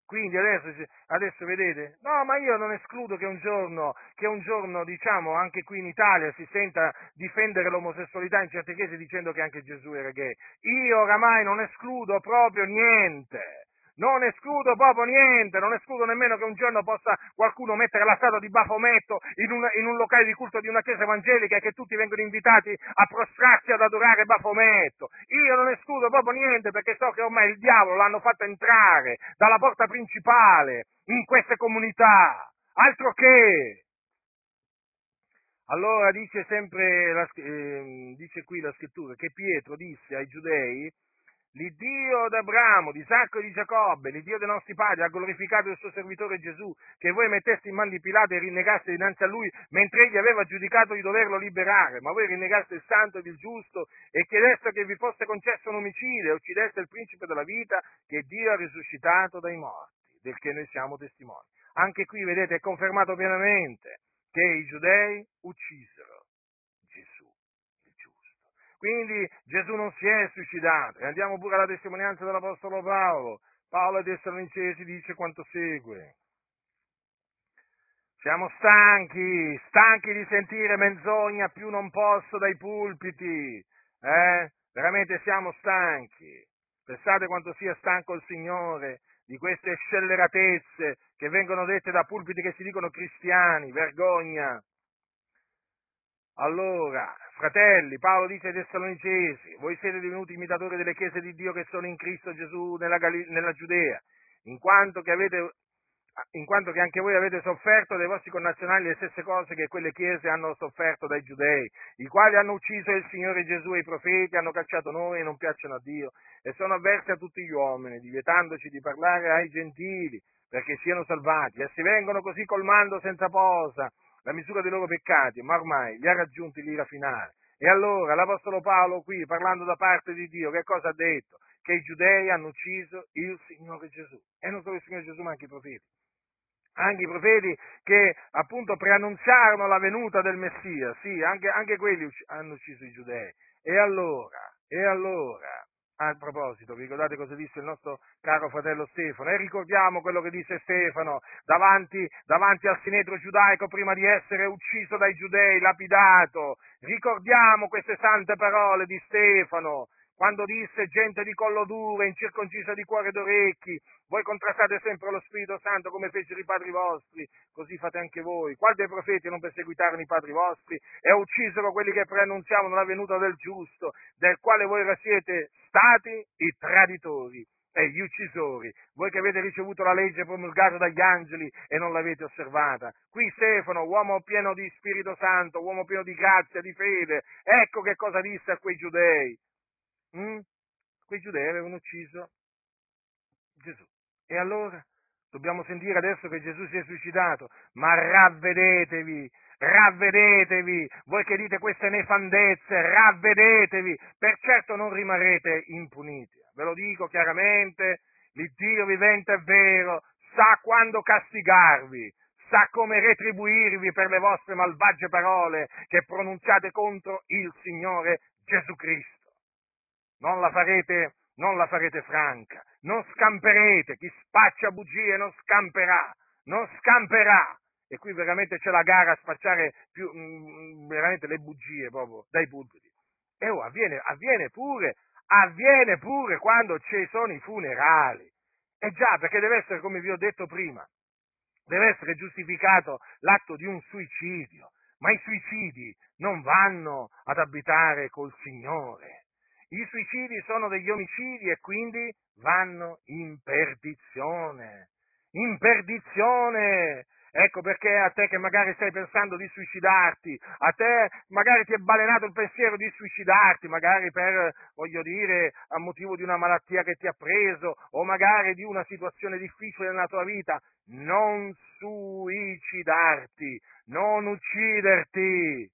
Quindi adesso, adesso, vedete, no, ma io non escludo che un giorno, che un giorno, diciamo, anche qui in Italia si senta difendere l'omosessualità in certe chiese dicendo che anche Gesù era gay. Io oramai non escludo proprio niente. Non escludo proprio niente, non escludo nemmeno che un giorno possa qualcuno mettere la statua di Bafometto in un, in un locale di culto di una chiesa evangelica e che tutti vengono invitati a prostrarsi ad adorare Bafometto. Io non escludo proprio niente perché so che ormai il diavolo l'hanno fatto entrare dalla porta principale in queste comunità. Altro che! Allora dice sempre, la, eh, dice qui la scrittura, che Pietro disse ai giudei, l'Iddio d'Abramo, di Isacco e di Giacobbe, l'Iddio dei nostri padri, ha glorificato il suo servitore Gesù, che voi metteste in mano di Pilato e rinnegaste dinanzi a lui, mentre egli aveva giudicato di doverlo liberare, ma voi rinnegaste il santo ed il giusto e chiedeste che vi fosse concesso un omicidio e uccideste il principe della vita che Dio ha risuscitato dai morti, del che noi siamo testimoni. Anche qui, vedete, è confermato pienamente che i giudei uccisero Gesù, il giusto. Quindi Gesù non suicidato. E andiamo pure alla testimonianza dell'Apostolo Paolo. Paolo ai Tessalonicesi dice quanto segue. Siamo stanchi, stanchi di sentire menzogna più non posso dai pulpiti. Eh? Veramente siamo stanchi. Pensate quanto sia stanco il Signore di queste scelleratezze che vengono dette da pulpiti che si dicono cristiani, vergogna. Allora, fratelli, Paolo dice ai Tessalonicesi, voi siete divenuti imitatori delle chiese di Dio che sono in Cristo Gesù nella, Gal- nella Giudea, in quanto che avete in quanto che anche voi avete sofferto dai vostri connazionali le stesse cose che quelle chiese hanno sofferto dai giudei, i quali hanno ucciso il Signore Gesù e i profeti, hanno cacciato noi e non piacciono a Dio, e sono avversi a tutti gli uomini, divietandoci di parlare ai gentili, perché siano salvati, e si vengono così colmando senza posa la misura dei loro peccati, ma ormai li ha raggiunti l'ira finale. E allora l'Apostolo Paolo qui, parlando da parte di Dio, che cosa ha detto? Che i giudei hanno ucciso il Signore Gesù. E non solo il Signore Gesù, ma anche i profeti anche i profeti che appunto preannunziarono la venuta del Messia, sì, anche, anche quelli hanno ucciso i giudei. E allora, e allora, a proposito, vi ricordate cosa disse il nostro caro fratello Stefano? E ricordiamo quello che disse Stefano davanti, davanti, al sinedro giudaico prima di essere ucciso dai giudei, lapidato. Ricordiamo queste sante parole di Stefano quando disse gente di collo duro, incirconcisa di cuore ed orecchi, voi contrastate sempre lo Spirito Santo come fecero i padri vostri, così fate anche voi. Qual dei profeti non perseguitarono i padri vostri e uccisero quelli che preannunziavano la venuta del giusto, del quale voi siete stati i traditori e gli uccisori, voi che avete ricevuto la legge promulgata dagli angeli e non l'avete osservata. Qui Stefano, uomo pieno di Spirito Santo, uomo pieno di grazia, di fede, ecco che cosa disse a quei giudei. Mm? Quei giudei avevano ucciso Gesù. E allora? Dobbiamo sentire adesso che Gesù si è suicidato, ma ravvedetevi, ravvedetevi, voi che dite queste nefandezze, ravvedetevi, per certo non rimarrete impuniti. Ve lo dico chiaramente, l'Iddio vivente è vero, sa quando castigarvi, sa come retribuirvi per le vostre malvagie parole che pronunziate contro il Signore Gesù Cristo non la farete, non la farete franca, non scamperete, chi spaccia bugie non scamperà, non scamperà. E qui veramente c'è la gara a spacciare più, mh, mm, veramente le bugie proprio dai pulpiti. E oh, avviene, avviene pure, avviene pure quando ci sono i funerali. E già, perché deve essere, come vi ho detto prima, deve essere giustificato l'atto di un suicidio, ma i suicidi non vanno ad abitare col Signore. I suicidi sono degli omicidi e quindi vanno in perdizione. In perdizione! Ecco perché a te che magari stai pensando di suicidarti, a te magari ti è balenato il pensiero di suicidarti, magari per, voglio dire, a motivo di una malattia che ti ha preso o magari di una situazione difficile nella tua vita, non suicidarti, non ucciderti,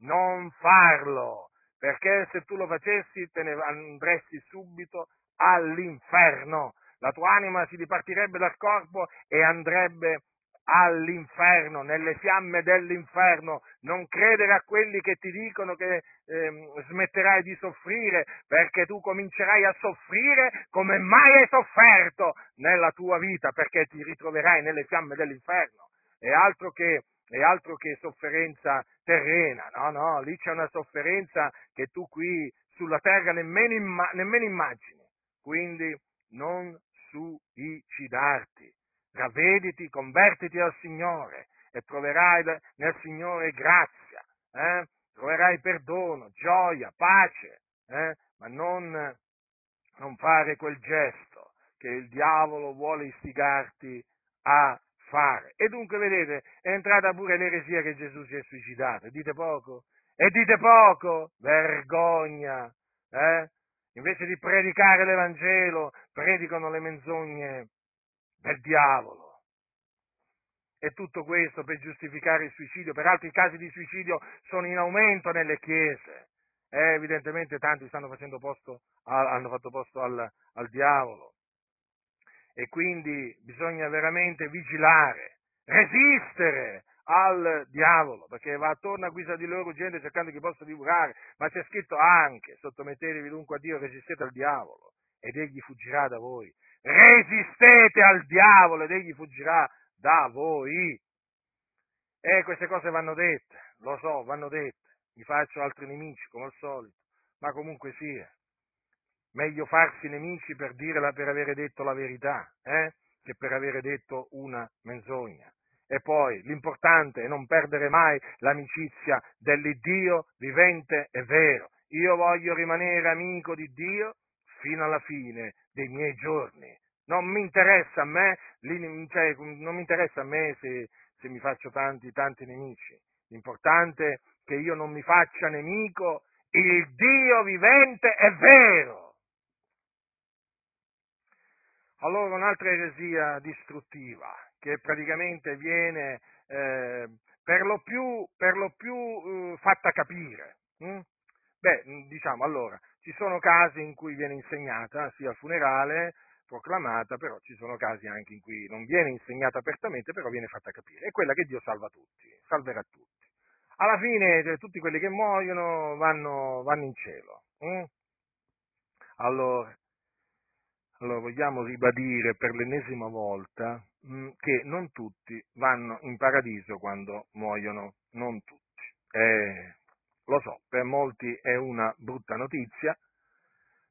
non farlo perché se tu lo facessi te ne andresti subito all'inferno. La tua anima si dipartirebbe dal corpo e andrebbe all'inferno, nelle fiamme dell'inferno. Non credere a quelli che ti dicono che eh, smetterai di soffrire, perché tu comincerai a soffrire come mai hai sofferto nella tua vita, perché ti ritroverai nelle fiamme dell'inferno. È altro che è altro che sofferenza terrena, no, no, lì c'è una sofferenza che tu qui sulla terra nemmeno, imma- nemmeno immagini. Quindi non suicidarti, ravvediti, convertiti al Signore e troverai nel Signore grazia, eh? troverai perdono, gioia, pace, eh? ma non, non fare quel gesto che il diavolo vuole istigarti a fare. E dunque, vedete, è entrata pure l'eresia che Gesù si è suicidato. Dite poco? E dite poco? Vergogna! Eh? Invece di predicare l'Evangelo, predicano le menzogne del diavolo. E tutto questo per giustificare il suicidio. Peraltro i casi di suicidio sono in aumento nelle chiese. Eh, evidentemente tanti stanno facendo posto, hanno fatto posto al, al diavolo. E quindi bisogna veramente vigilare, resistere al diavolo, perché va attorno a guisa di loro gente cercando chi possa divulgare, ma c'è scritto anche, sottomettetevi dunque a Dio, resistete al diavolo ed egli fuggirà da voi. Resistete al diavolo ed egli fuggirà da voi. E queste cose vanno dette, lo so, vanno dette. Mi faccio altri nemici, come al solito, ma comunque sia. Meglio farsi nemici per, la, per avere detto la verità, eh? che per avere detto una menzogna. E poi l'importante è non perdere mai l'amicizia dell'Iddio vivente e vero. Io voglio rimanere amico di Dio fino alla fine dei miei giorni. Non mi interessa a me, cioè, non mi interessa a me se, se mi faccio tanti, tanti nemici. L'importante è che io non mi faccia nemico il Dio vivente e vero. Allora un'altra eresia distruttiva che praticamente viene eh, per lo più, per lo più eh, fatta capire. Hm? Beh, diciamo allora, ci sono casi in cui viene insegnata sia al funerale proclamata, però ci sono casi anche in cui non viene insegnata apertamente, però viene fatta capire. È quella che Dio salva tutti, salverà tutti. Alla fine cioè, tutti quelli che muoiono vanno, vanno in cielo. Hm? Allora, allora, vogliamo ribadire per l'ennesima volta mh, mm, che non tutti vanno in paradiso quando muoiono, non tutti. Eh, lo so, per molti è una brutta notizia,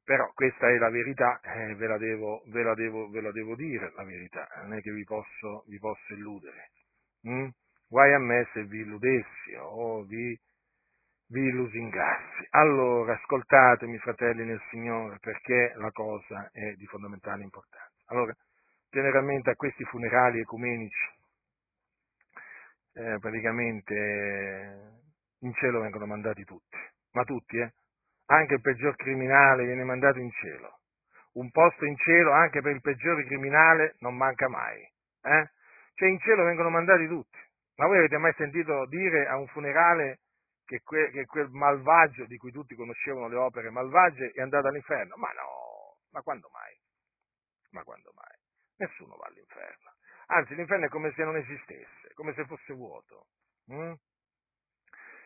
però questa è la verità, eh, ve, la devo, ve, la devo, ve, la devo, dire la verità, non è che vi posso, vi posso illudere. Mm? Guai a me se vi illudessi o vi, vi lusingassi. Allora, ascoltatemi, fratelli nel Signore, perché la cosa è di fondamentale importanza. Allora, generalmente a questi funerali ecumenici, eh, praticamente eh, in cielo vengono mandati tutti, ma tutti, eh? anche il peggior criminale viene mandato in cielo. Un posto in cielo anche per il peggiore criminale non manca mai. Eh? Cioè in cielo vengono mandati tutti. Ma voi avete mai sentito dire a un funerale che, que, che quel malvagio di cui tutti conoscevano le opere malvagie è andato all'inferno? Ma no, ma quando mai? Ma quando mai? Nessuno va all'inferno. Anzi, l'inferno è come se non esistesse, come se fosse vuoto. Mm?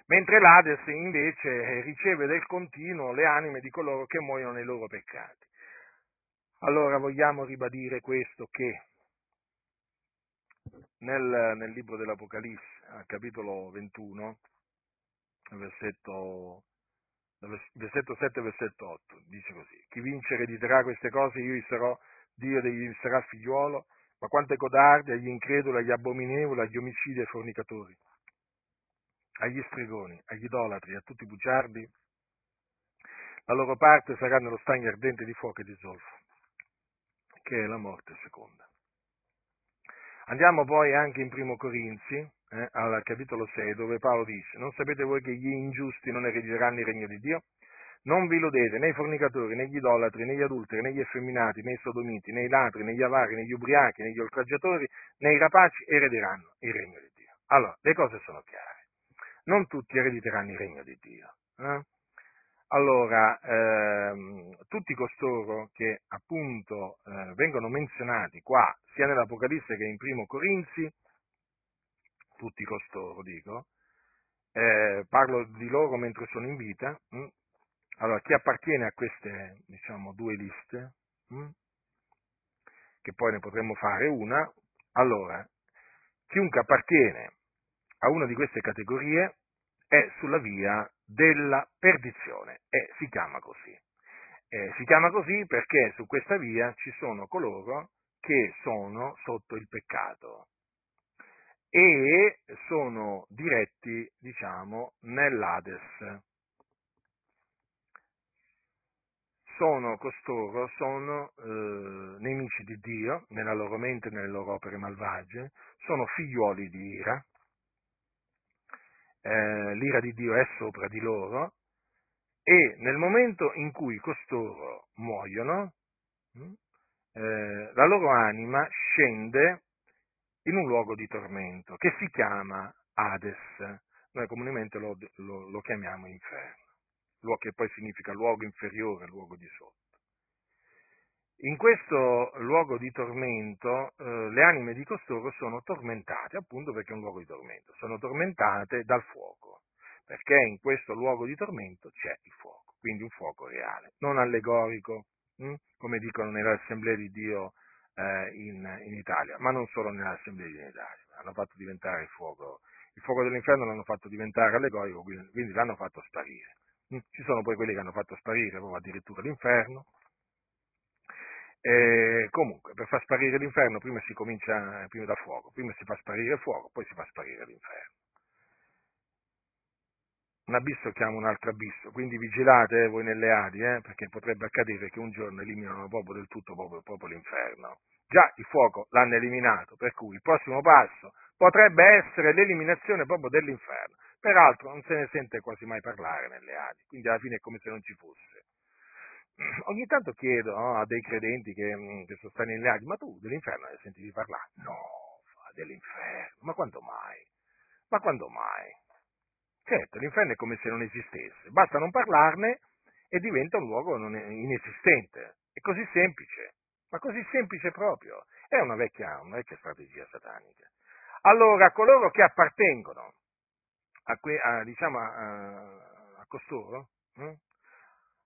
mentre l'Ades invece riceve del continuo le anime di coloro che muoiono nei loro peccati. Allora vogliamo ribadire questo che nel, nel libro dell'Apocalisse, al capitolo 21, versetto, versetto 7 e versetto 8, dice così, chi vince erediterà queste cose, io gli sarò Dio degli sarà figliuolo, ma quanto è codardi, agli increduli, agli abominevoli, agli omicidi e ai fornicatori agli stregoni, agli idolatri, a tutti i bugiardi, la loro parte sarà nello stagno ardente di fuoco e di zolfo, che è la morte seconda. Andiamo poi anche in Primo Corinzi, eh, al capitolo 6, dove Paolo dice, non sapete voi che gli ingiusti non erediteranno il regno di Dio? Non vi illudete, né i fornicatori, né gli idolatri, né gli adulteri, né gli effeminati, né i sodomiti, né i ladri, né gli avari, né gli ubriachi, né gli oltraggiatori, né i rapaci erederanno il regno di Dio. Allora, le cose sono chiare non tutti erediteranno il regno di Dio. Eh? Allora, ehm, tutti costoro che appunto eh, vengono menzionati qua, sia nell'Apocalisse che in Primo Corinzi, tutti costoro dico, eh, parlo di loro mentre sono in vita, mh? Hm? allora chi appartiene a queste diciamo, due liste, mh? Hm? che poi ne potremmo fare una, allora, chiunque appartiene a una di queste categorie è sulla via della perdizione e si chiama così. Eh, si chiama così perché su questa via ci sono coloro che sono sotto il peccato e sono diretti, diciamo, nell'Ades. sono costoro, sono eh, nemici di Dio nella loro mente e nelle loro opere malvagie, sono figliuoli di ira, eh, l'ira di Dio è sopra di loro e nel momento in cui costoro muoiono, hm, eh, la loro anima scende in un luogo di tormento che si chiama Hades. Noi comunemente lo, lo, lo chiamiamo inferno, che poi significa luogo inferiore, luogo di sotto. In questo luogo di tormento eh, le anime di costoro sono tormentate, appunto perché è un luogo di tormento, sono tormentate dal fuoco, perché in questo luogo di tormento c'è il fuoco, quindi un fuoco reale, non allegorico, hm? come dicono nelle assemblee di Dio eh, in, in, Italia, ma non solo di Italia, hanno fatto diventare il fuoco, il fuoco dell'inferno l'hanno fatto diventare allegorico, quindi, quindi l'hanno fatto sparire. Hm? Ci sono poi quelli che hanno fatto sparire proprio addirittura l'inferno, e comunque, per far sparire l'inferno prima si comincia prima dal fuoco, prima si fa sparire il fuoco, poi si fa sparire l'inferno. Un abisso chiama un altro abisso, quindi vigilate eh, voi nelle Adi, eh, perché potrebbe accadere che un giorno eliminano proprio del tutto proprio, proprio l'inferno. Già il fuoco l'hanno eliminato, per cui il prossimo passo potrebbe essere l'eliminazione proprio dell'inferno. Peraltro non se ne sente quasi mai parlare nelle Adi, quindi alla fine è come se non ci fosse ogni tanto chiedo no, a dei credenti che, mm, che sono stati nelle aghi, ma tu dell'inferno hai sentito parlare? No, dell'inferno, ma quando mai? Ma quando mai? Certo, l'inferno è come se non esistesse, basta non parlarne e diventa un luogo inesistente. È così semplice, ma così semplice proprio. È una vecchia, una vecchia strategia satanica. Allora, coloro che appartengono a, que, a, diciamo, a, a costoro, hm?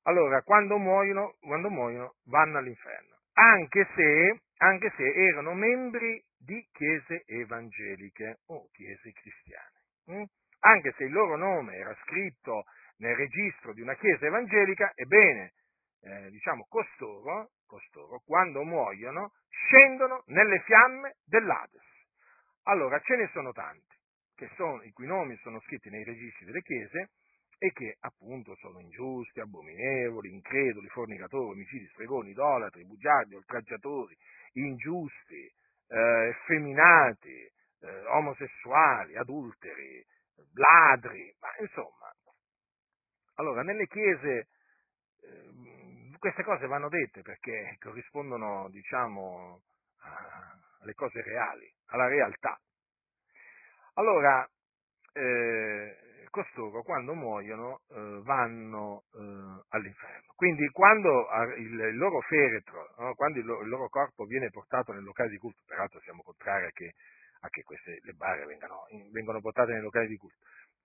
allora quando muoiono, quando muoiono vanno all'inferno, anche se, anche se, erano membri di chiese evangeliche o chiese cristiane. Hm? Anche se il loro nome era scritto nel registro di una chiesa evangelica, ebbene, eh, diciamo, costoro, costoro, quando muoiono, scendono nelle fiamme dell'Ades. Allora, ce ne sono tanti, sono, i cui nomi sono scritti nei registri delle chiese, e che appunto sono ingiusti, abominevoli, increduli, fornicatori, omicidi, stregoni, idolatri, bugiardi, oltraggiatori, ingiusti, eh, effeminati, eh, omosessuali, adulteri, ladri, ma insomma. Allora, nelle chiese eh, queste cose vanno dette perché corrispondono, diciamo, alle cose reali, alla realtà. Allora, eh, costoro quando muoiono eh, vanno eh, all'inferno. Quindi quando il, loro feretro, no? quando il, il, loro corpo viene portato nel locale di culto, peraltro siamo contrari a che, a che queste, le bare vengano, vengono portate nei locali di culto,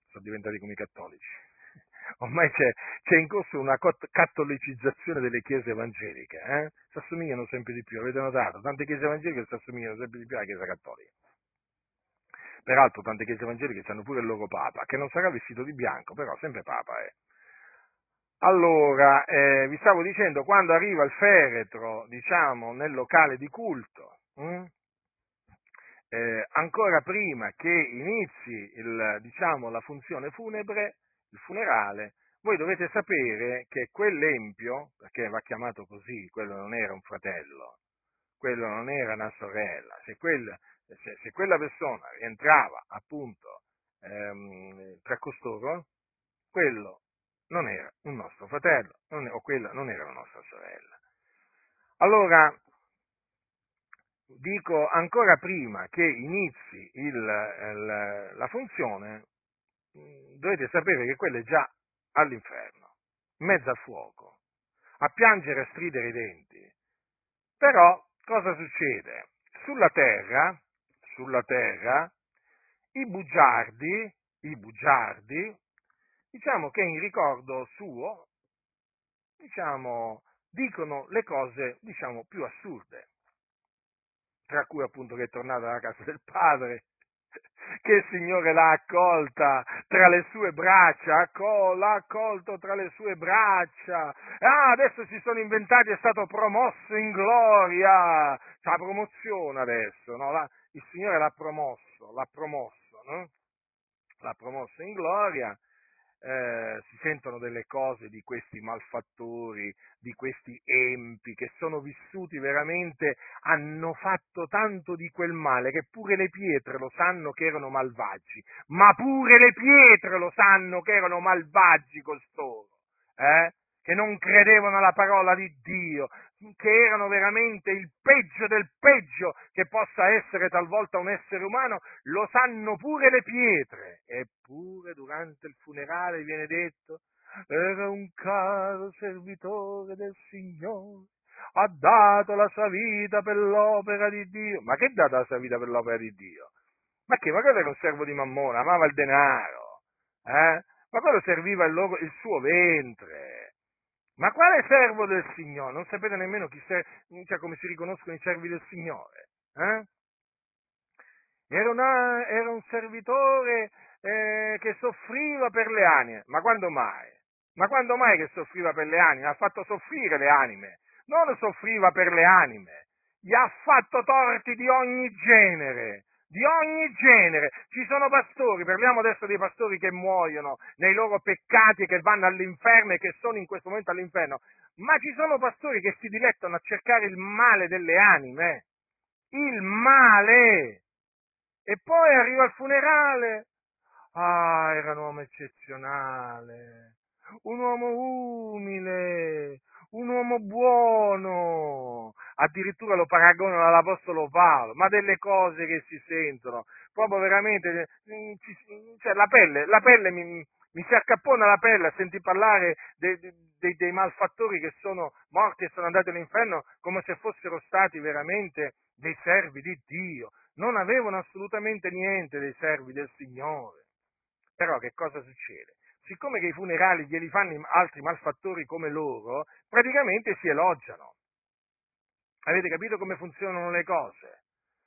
sono diventati come i cattolici. Ormai c'è, c'è in corso una cattolicizzazione delle chiese evangeliche, eh? si assomigliano sempre di più, avete notato? Tante chiese evangeliche si assomigliano sempre di più alla chiesa cattolica. Peraltro tante chiese evangeliche hanno pure il loro papa, che non sarà vestito di bianco, però sempre papa è. Allora, eh, vi stavo dicendo, quando arriva il feretro, diciamo, nel locale di culto, hm, eh, ancora prima che inizi il, diciamo, la funzione funebre, il funerale, voi dovete sapere che quell'empio, perché va chiamato così, quello non era un fratello, quello non era una sorella, se, quel, se, se quella persona rientrava appunto ehm, tra costoro, quello non era un nostro fratello non, o quella non era una nostra sorella. Allora, dico ancora prima che inizi il, il, la funzione, dovete sapere che quello è già all'inferno, in mezzo al fuoco, a piangere e a stridere i denti. Però cosa succede? Sulla terra sulla terra, i bugiardi, i bugiardi, diciamo che in ricordo suo, diciamo, dicono le cose, diciamo, più assurde, tra cui appunto che è tornato alla casa del padre, che il Signore l'ha accolta tra le sue braccia, l'ha accolto tra le sue braccia. Ah, adesso si sono inventati, è stato promosso in gloria. C'è la promozione adesso, no? La, il Signore l'ha promosso, l'ha promosso, no? L'ha promosso in gloria eh, si sentono delle cose di questi malfattori, di questi empi che sono vissuti veramente, hanno fatto tanto di quel male che pure le pietre lo sanno che erano malvagi, ma pure le pietre lo sanno che erano malvagi costoro, eh? che non credevano alla parola di Dio, che erano veramente il peggio del peggio che possa essere talvolta un essere umano, lo sanno pure le pietre. Eppure durante il funerale viene detto, era un caro servitore del Signore, ha dato la sua vita per l'opera di Dio. Ma che ha dato la sua vita per l'opera di Dio? Ma che? Ma quello era un servo di Mammona, amava il denaro, eh? Ma quello serviva il, loro, il suo ventre ma quale servo del Signore? Non sapete nemmeno ser- cioè come si riconoscono i servi del Signore. Eh? Era, una, era, un servitore eh, che soffriva per le anime. Ma quando mai? Ma quando mai che soffriva per le anime? Ha fatto soffrire le anime. Non soffriva per le anime. Gli ha fatto torti di ogni genere di ogni genere. Ci sono pastori, parliamo adesso dei pastori che muoiono nei loro peccati, che vanno all'inferno e che sono in questo momento all'inferno, ma ci sono pastori che si dilettano a cercare il male delle anime, il male. E poi arriva il funerale. Ah, era un uomo eccezionale, un uomo umile, un uomo buono, addirittura lo paragonano all'Apostolo Paolo, ma delle cose che si sentono, proprio veramente, mm, cioè la pelle, la pelle mi, mi si accappona la pelle a sentir parlare dei, dei, dei malfattori che sono morti e sono andati all'inferno come se fossero stati veramente dei servi di Dio, non avevano assolutamente niente dei servi del Signore. Però che cosa succede? Siccome che i funerali glieli fanno altri malfattori come loro, praticamente si elogiano. Avete capito come funzionano le cose?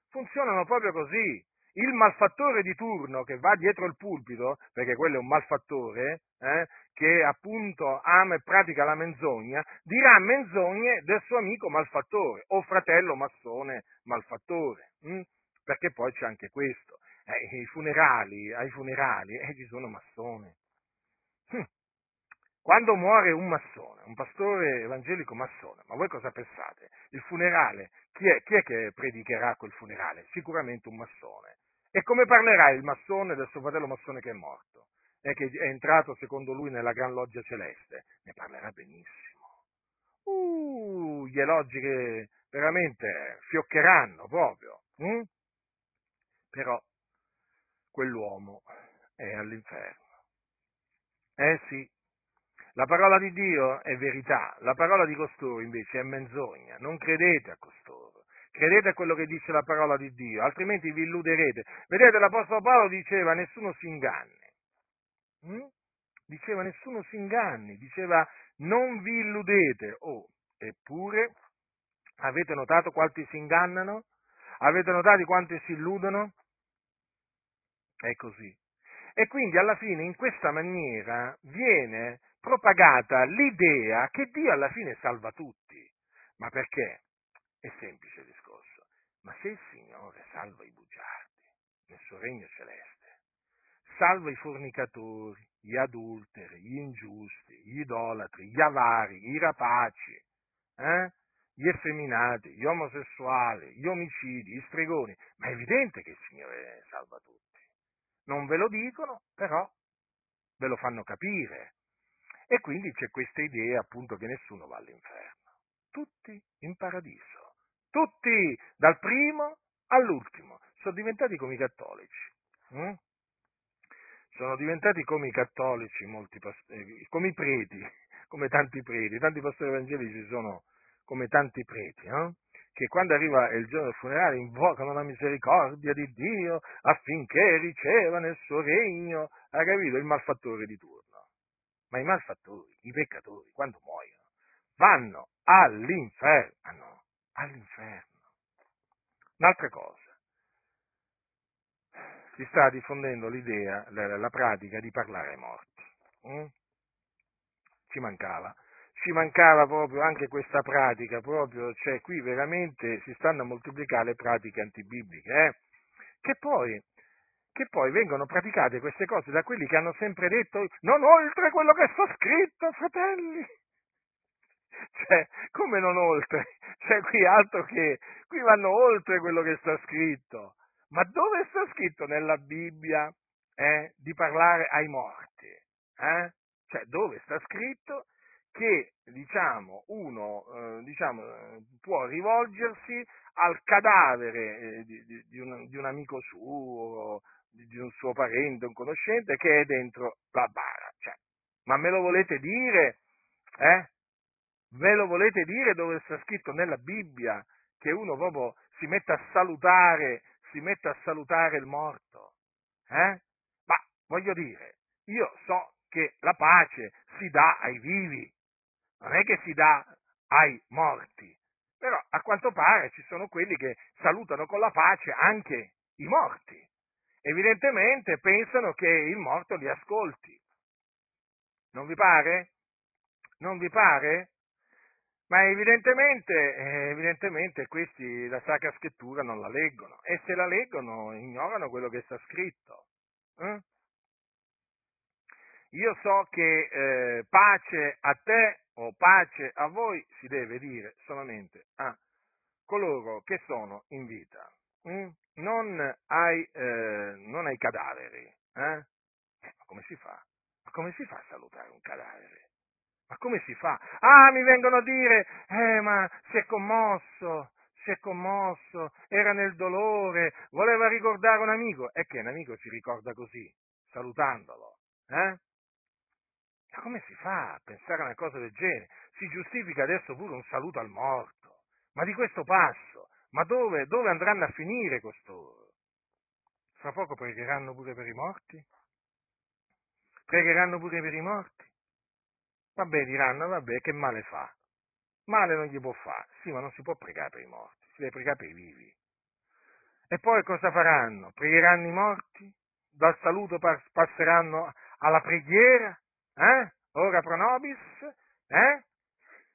Funzionano proprio così. Il malfattore di turno che va dietro il pulpito, perché quello è un malfattore, eh, che appunto ama e pratica la menzogna, dirà menzogne del suo amico malfattore o fratello massone malfattore. Hm? Perché poi c'è anche questo. Eh, funerali, ai funerali eh, ci sono massoni. Hm. Quando muore un massone, un pastore evangelico massone, ma voi cosa pensate? Il funerale, chi è, chi è che predicherà quel funerale? Sicuramente un massone. E come parlerà il massone del suo fratello massone che è morto? E che è entrato secondo lui nella gran loggia celeste? Ne parlerà benissimo. Uh, gli elogi che veramente fioccheranno proprio. Hm? Però quell'uomo è all'inferno. Eh sì, la parola di Dio è verità, la parola di costoro invece è menzogna. Non credete a costoro, credete a quello che dice la parola di Dio, altrimenti vi illuderete. Vedete, l'Apostolo Paolo diceva nessuno si inganni. Mm? Diceva nessuno si inganni, diceva non vi illudete. Oh, eppure avete notato quanti si ingannano? Avete notato quanti si illudono? È così. E quindi alla fine in questa maniera viene propagata l'idea che Dio alla fine salva tutti. Ma perché? È semplice il discorso. Ma se il Signore salva i bugiardi nel suo regno celeste, salva i fornicatori, gli adulteri, gli ingiusti, gli idolatri, gli avari, i rapaci, eh? gli effeminati, gli omosessuali, gli omicidi, gli stregoni, ma è evidente che il Signore salva tutti non ve lo dicono, però ve lo fanno capire. E quindi c'è questa idea appunto che nessuno va all'inferno, tutti in paradiso, tutti dal primo all'ultimo, sono diventati come i cattolici. Hm? Sono diventati come i cattolici, molti pastori, come i preti, come tanti preti, tanti pastori evangelici sono come tanti preti. Eh? Che quando arriva il giorno del funerale invocano la misericordia di Dio affinché riceva nel suo regno, ha capito? Il malfattore di turno. Ma i malfattori, i peccatori, quando muoiono, vanno all'inferno, all'inferno. Un'altra cosa, si sta diffondendo l'idea, la, la pratica di parlare ai morti. Mm? Ci mancava ci mancava proprio anche questa pratica, proprio, cioè qui veramente si stanno a moltiplicare le pratiche antibibliche, eh? che poi che poi vengono praticate queste cose da quelli che hanno sempre detto non oltre quello che sta scritto, fratelli. Cioè, come non oltre? Cioè, qui altro che, qui vanno oltre quello che sta scritto. Ma dove sta scritto nella Bibbia eh, di parlare ai morti? Eh? Cioè, dove sta scritto che diciamo, uno eh, diciamo, può rivolgersi al cadavere eh, di, di, di, un, di, un, amico suo, di, un suo parente, un conoscente che è dentro la bara. Cioè, ma me lo volete dire? Eh? Ve lo volete dire dove sta scritto nella Bibbia che uno proprio si mette a salutare, si mette a salutare il morto? Eh? Ma voglio dire, io so che la pace si dà ai vivi, non è che si dà ai morti. Però a quanto pare ci sono quelli che salutano con la pace anche i morti. Evidentemente pensano che il morto li ascolti. Non vi pare? Non vi pare? Ma evidentemente, eh, evidentemente questi la Sacra Scrittura non la leggono e se la leggono ignorano quello che sta scritto. Eh? Io so che eh, pace a te o pace a voi si deve dire solamente a coloro che sono in vita, hm? non, ai, eh, non, ai, cadaveri. Eh? eh? ma come si fa? Ma come si fa a salutare un cadavere? Ma come si fa? Ah, mi vengono a dire, eh, ma si è commosso, si è commosso, era nel dolore, voleva ricordare un amico. E che un amico si ricorda così, salutandolo, eh? Ma come si fa a pensare a una cosa del genere? Si giustifica adesso pure un saluto al morto. Ma di questo passo, ma dove, dove andranno a finire costoro? Fra poco pregheranno pure per i morti? Pregheranno pure per i morti? Vabbè, diranno, vabbè, che male fa? Male non gli può fare. Sì, ma non si può pregare per i morti, si deve pregare per i vivi. E poi cosa faranno? Pregheranno i morti? Dal saluto passeranno alla preghiera? Eh? Ora pro nobis? Eh?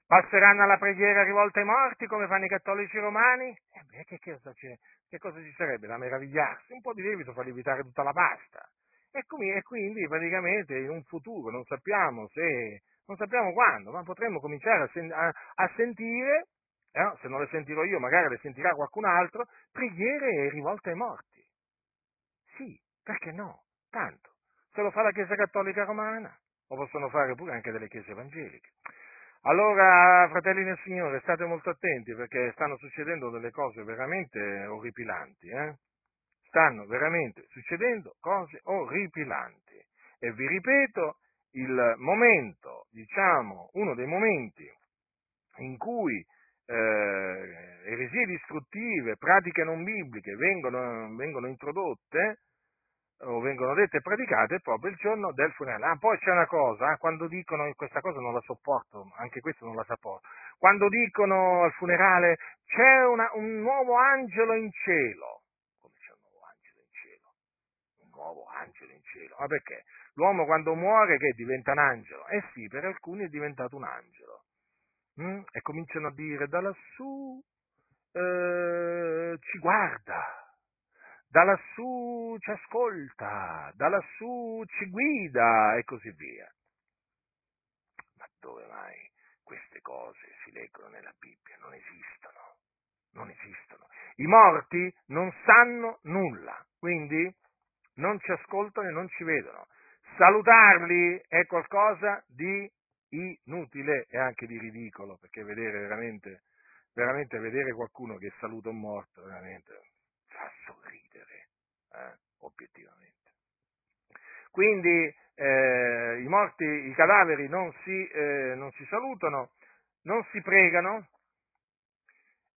Passeranno alla preghiera rivolta ai morti come fanno i cattolici romani? Eh beh, che, cosa che cosa ci sarebbe da meravigliarsi? Un po' di lievito fa lievitare tutta la pasta. E, quindi praticamente in un futuro non sappiamo se non sappiamo quando, ma potremmo cominciare a, sen- a-, a sentire, eh, se non le sentirò io, magari le sentirà qualcun altro, preghiere rivolte ai morti. Sì, perché no? Tanto. Se lo fa la Chiesa Cattolica Romana, lo possono fare pure anche delle Chiese Evangeliche. Allora, fratelli del Signore, state molto attenti perché stanno succedendo delle cose veramente orripilanti, eh? Stanno veramente succedendo cose orripilanti. E vi ripeto, il momento, diciamo, uno dei momenti in cui eh, eresie distruttive, pratiche non bibliche vengono, vengono, introdotte o vengono dette e praticate proprio il giorno del funerale. Ah, poi c'è una cosa, eh, quando dicono, questa cosa non la sopporto, anche questo non la sopporto, quando dicono al funerale c'è una, un nuovo angelo in cielo. Come c'è un nuovo angelo in cielo? Un nuovo angelo in cielo. Ma perché? L'uomo quando muore che diventa un angelo? Eh sì, per alcuni è diventato un angelo. Mm? E cominciano a dire da lassù eh, ci guarda, da lassù ci ascolta, da lassù ci guida e così via. Ma dove mai queste cose si leggono nella Bibbia? Non esistono, non esistono. I morti non sanno nulla, quindi non ci ascoltano e non ci vedono salutarli è qualcosa di inutile e anche di ridicolo, perché vedere veramente, veramente vedere qualcuno che saluta un morto, veramente fa sorridere, eh, obiettivamente. Quindi eh, i morti, i cadaveri non si, eh, non si salutano, non si pregano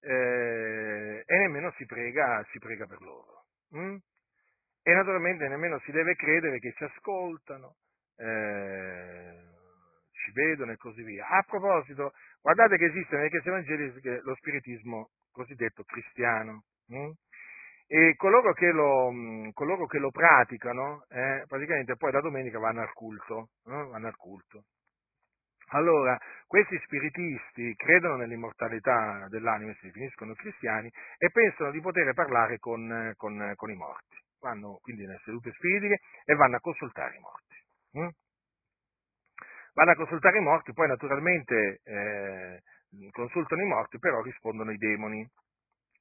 eh, e nemmeno si prega, si prega per loro. Mm? E naturalmente nemmeno si deve credere che ci ascoltano, eh, ci vedono e così via. A proposito, guardate che esiste nelle chiese evangeliche lo spiritismo cosiddetto cristiano. Hm? E coloro che lo, coloro che lo praticano, eh, praticamente poi la domenica vanno al culto. Eh, vanno al culto. Allora, questi spiritisti credono nell'immortalità dell'anima, si definiscono cristiani, e pensano di poter parlare con, con, con i morti. vanno quindi nelle sedute spiritiche e vanno a consultare i morti. Hm? Vanno a consultare i morti, poi naturalmente eh, consultano i morti, però rispondono i demoni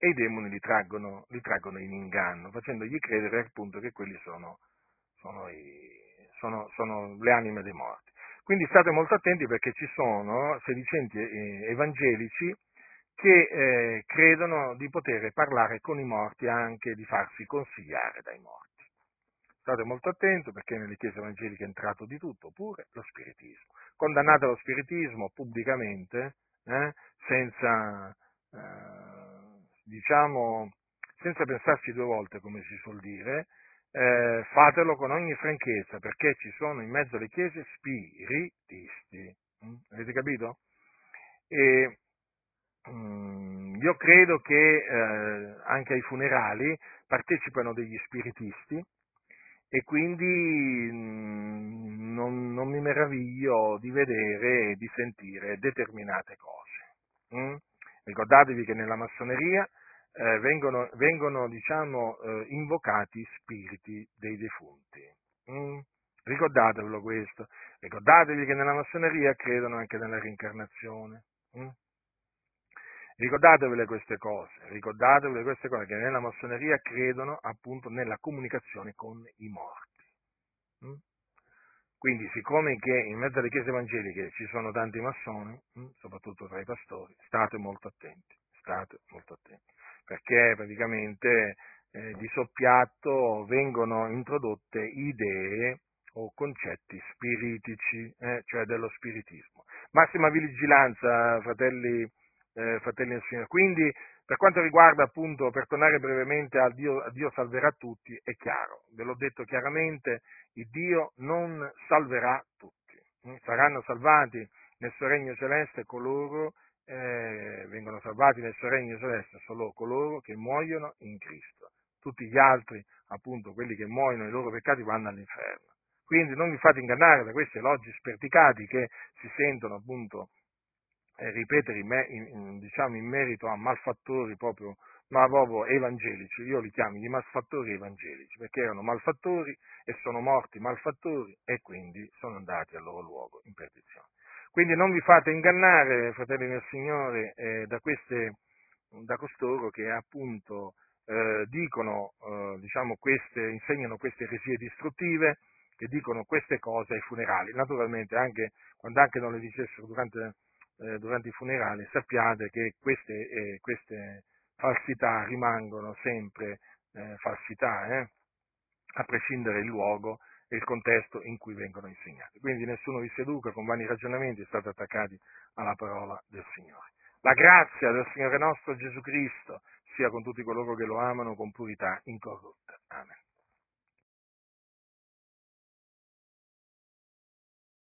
e i demoni li traggono, li traggono in inganno, facendogli credere appunto che quelli sono, sono, i, sono, sono le anime dei morti. Quindi state molto attenti perché ci sono sedicenti eh, evangelici che eh, credono di poter parlare con i morti anche di farsi consigliare dai morti. State molto attenti perché nelle chiese evangeliche è entrato di tutto, pure lo spiritismo. Condannate lo spiritismo pubblicamente, eh, senza, eh, diciamo, senza pensarci due volte, come si suol dire, eh, fatelo con ogni franchezza, perché ci sono in mezzo alle chiese spiritisti. Mm? Avete capito? E, mm, io credo che eh, anche ai funerali partecipano degli spiritisti e quindi mm, non, non, mi meraviglio di vedere e di sentire determinate cose. Ricordatevi che nella massoneria eh, vengono, vengono diciamo, eh, invocati spiriti dei defunti. Mm? Ricordatevelo questo, ricordatevi che nella massoneria credono anche nella reincarnazione. Mm? Ricordatevele queste cose, ricordatevele queste cose, che nella massoneria credono appunto nella comunicazione con i morti. Mm? Quindi, siccome che in mezzo alle chiese evangeliche ci sono tanti massoni, mm, soprattutto tra i pastori, state molto attenti, state molto attenti perché praticamente eh, di soppiatto vengono introdotte idee o concetti spiritici, eh, cioè dello spiritismo. Massima vigilanza, fratelli, eh, fratelli del Signore. Quindi, per quanto riguarda appunto, per tornare brevemente al Dio, Dio salverà tutti, è chiaro, ve l'ho detto chiaramente, il Dio non salverà tutti. Mm, saranno salvati nel suo regno celeste coloro eh, vengono salvati nel suo regno celeste solo coloro che muoiono in Cristo. Tutti gli altri, appunto, quelli che muoiono i loro peccati, vanno all'inferno. Quindi non vi fate ingannare da questi elogi sperticati che si sentono appunto ripetere in, me, in, diciamo, in merito a malfattori proprio, ma proprio evangelici. Io li chiamo i malfattori evangelici perché erano malfattori e sono morti malfattori e quindi sono andati al loro luogo in perdizione. Quindi non vi fate ingannare, fratelli del Signore, eh, da, queste, da costoro che appunto eh, dicono, eh, diciamo queste, insegnano queste eresie distruttive, che dicono queste cose ai funerali. Naturalmente, anche, quando anche non le dicessero durante, eh, durante i funerali, sappiate che queste, eh, queste falsità rimangono sempre eh, falsità, a prescindere il luogo e il contesto in cui vengono insegnati. Quindi nessuno vi seduca con vani ragionamenti, state attaccati alla parola del Signore. La grazia del Signore nostro Gesù Cristo sia con tutti coloro che lo amano con purità incorrotta. Amen.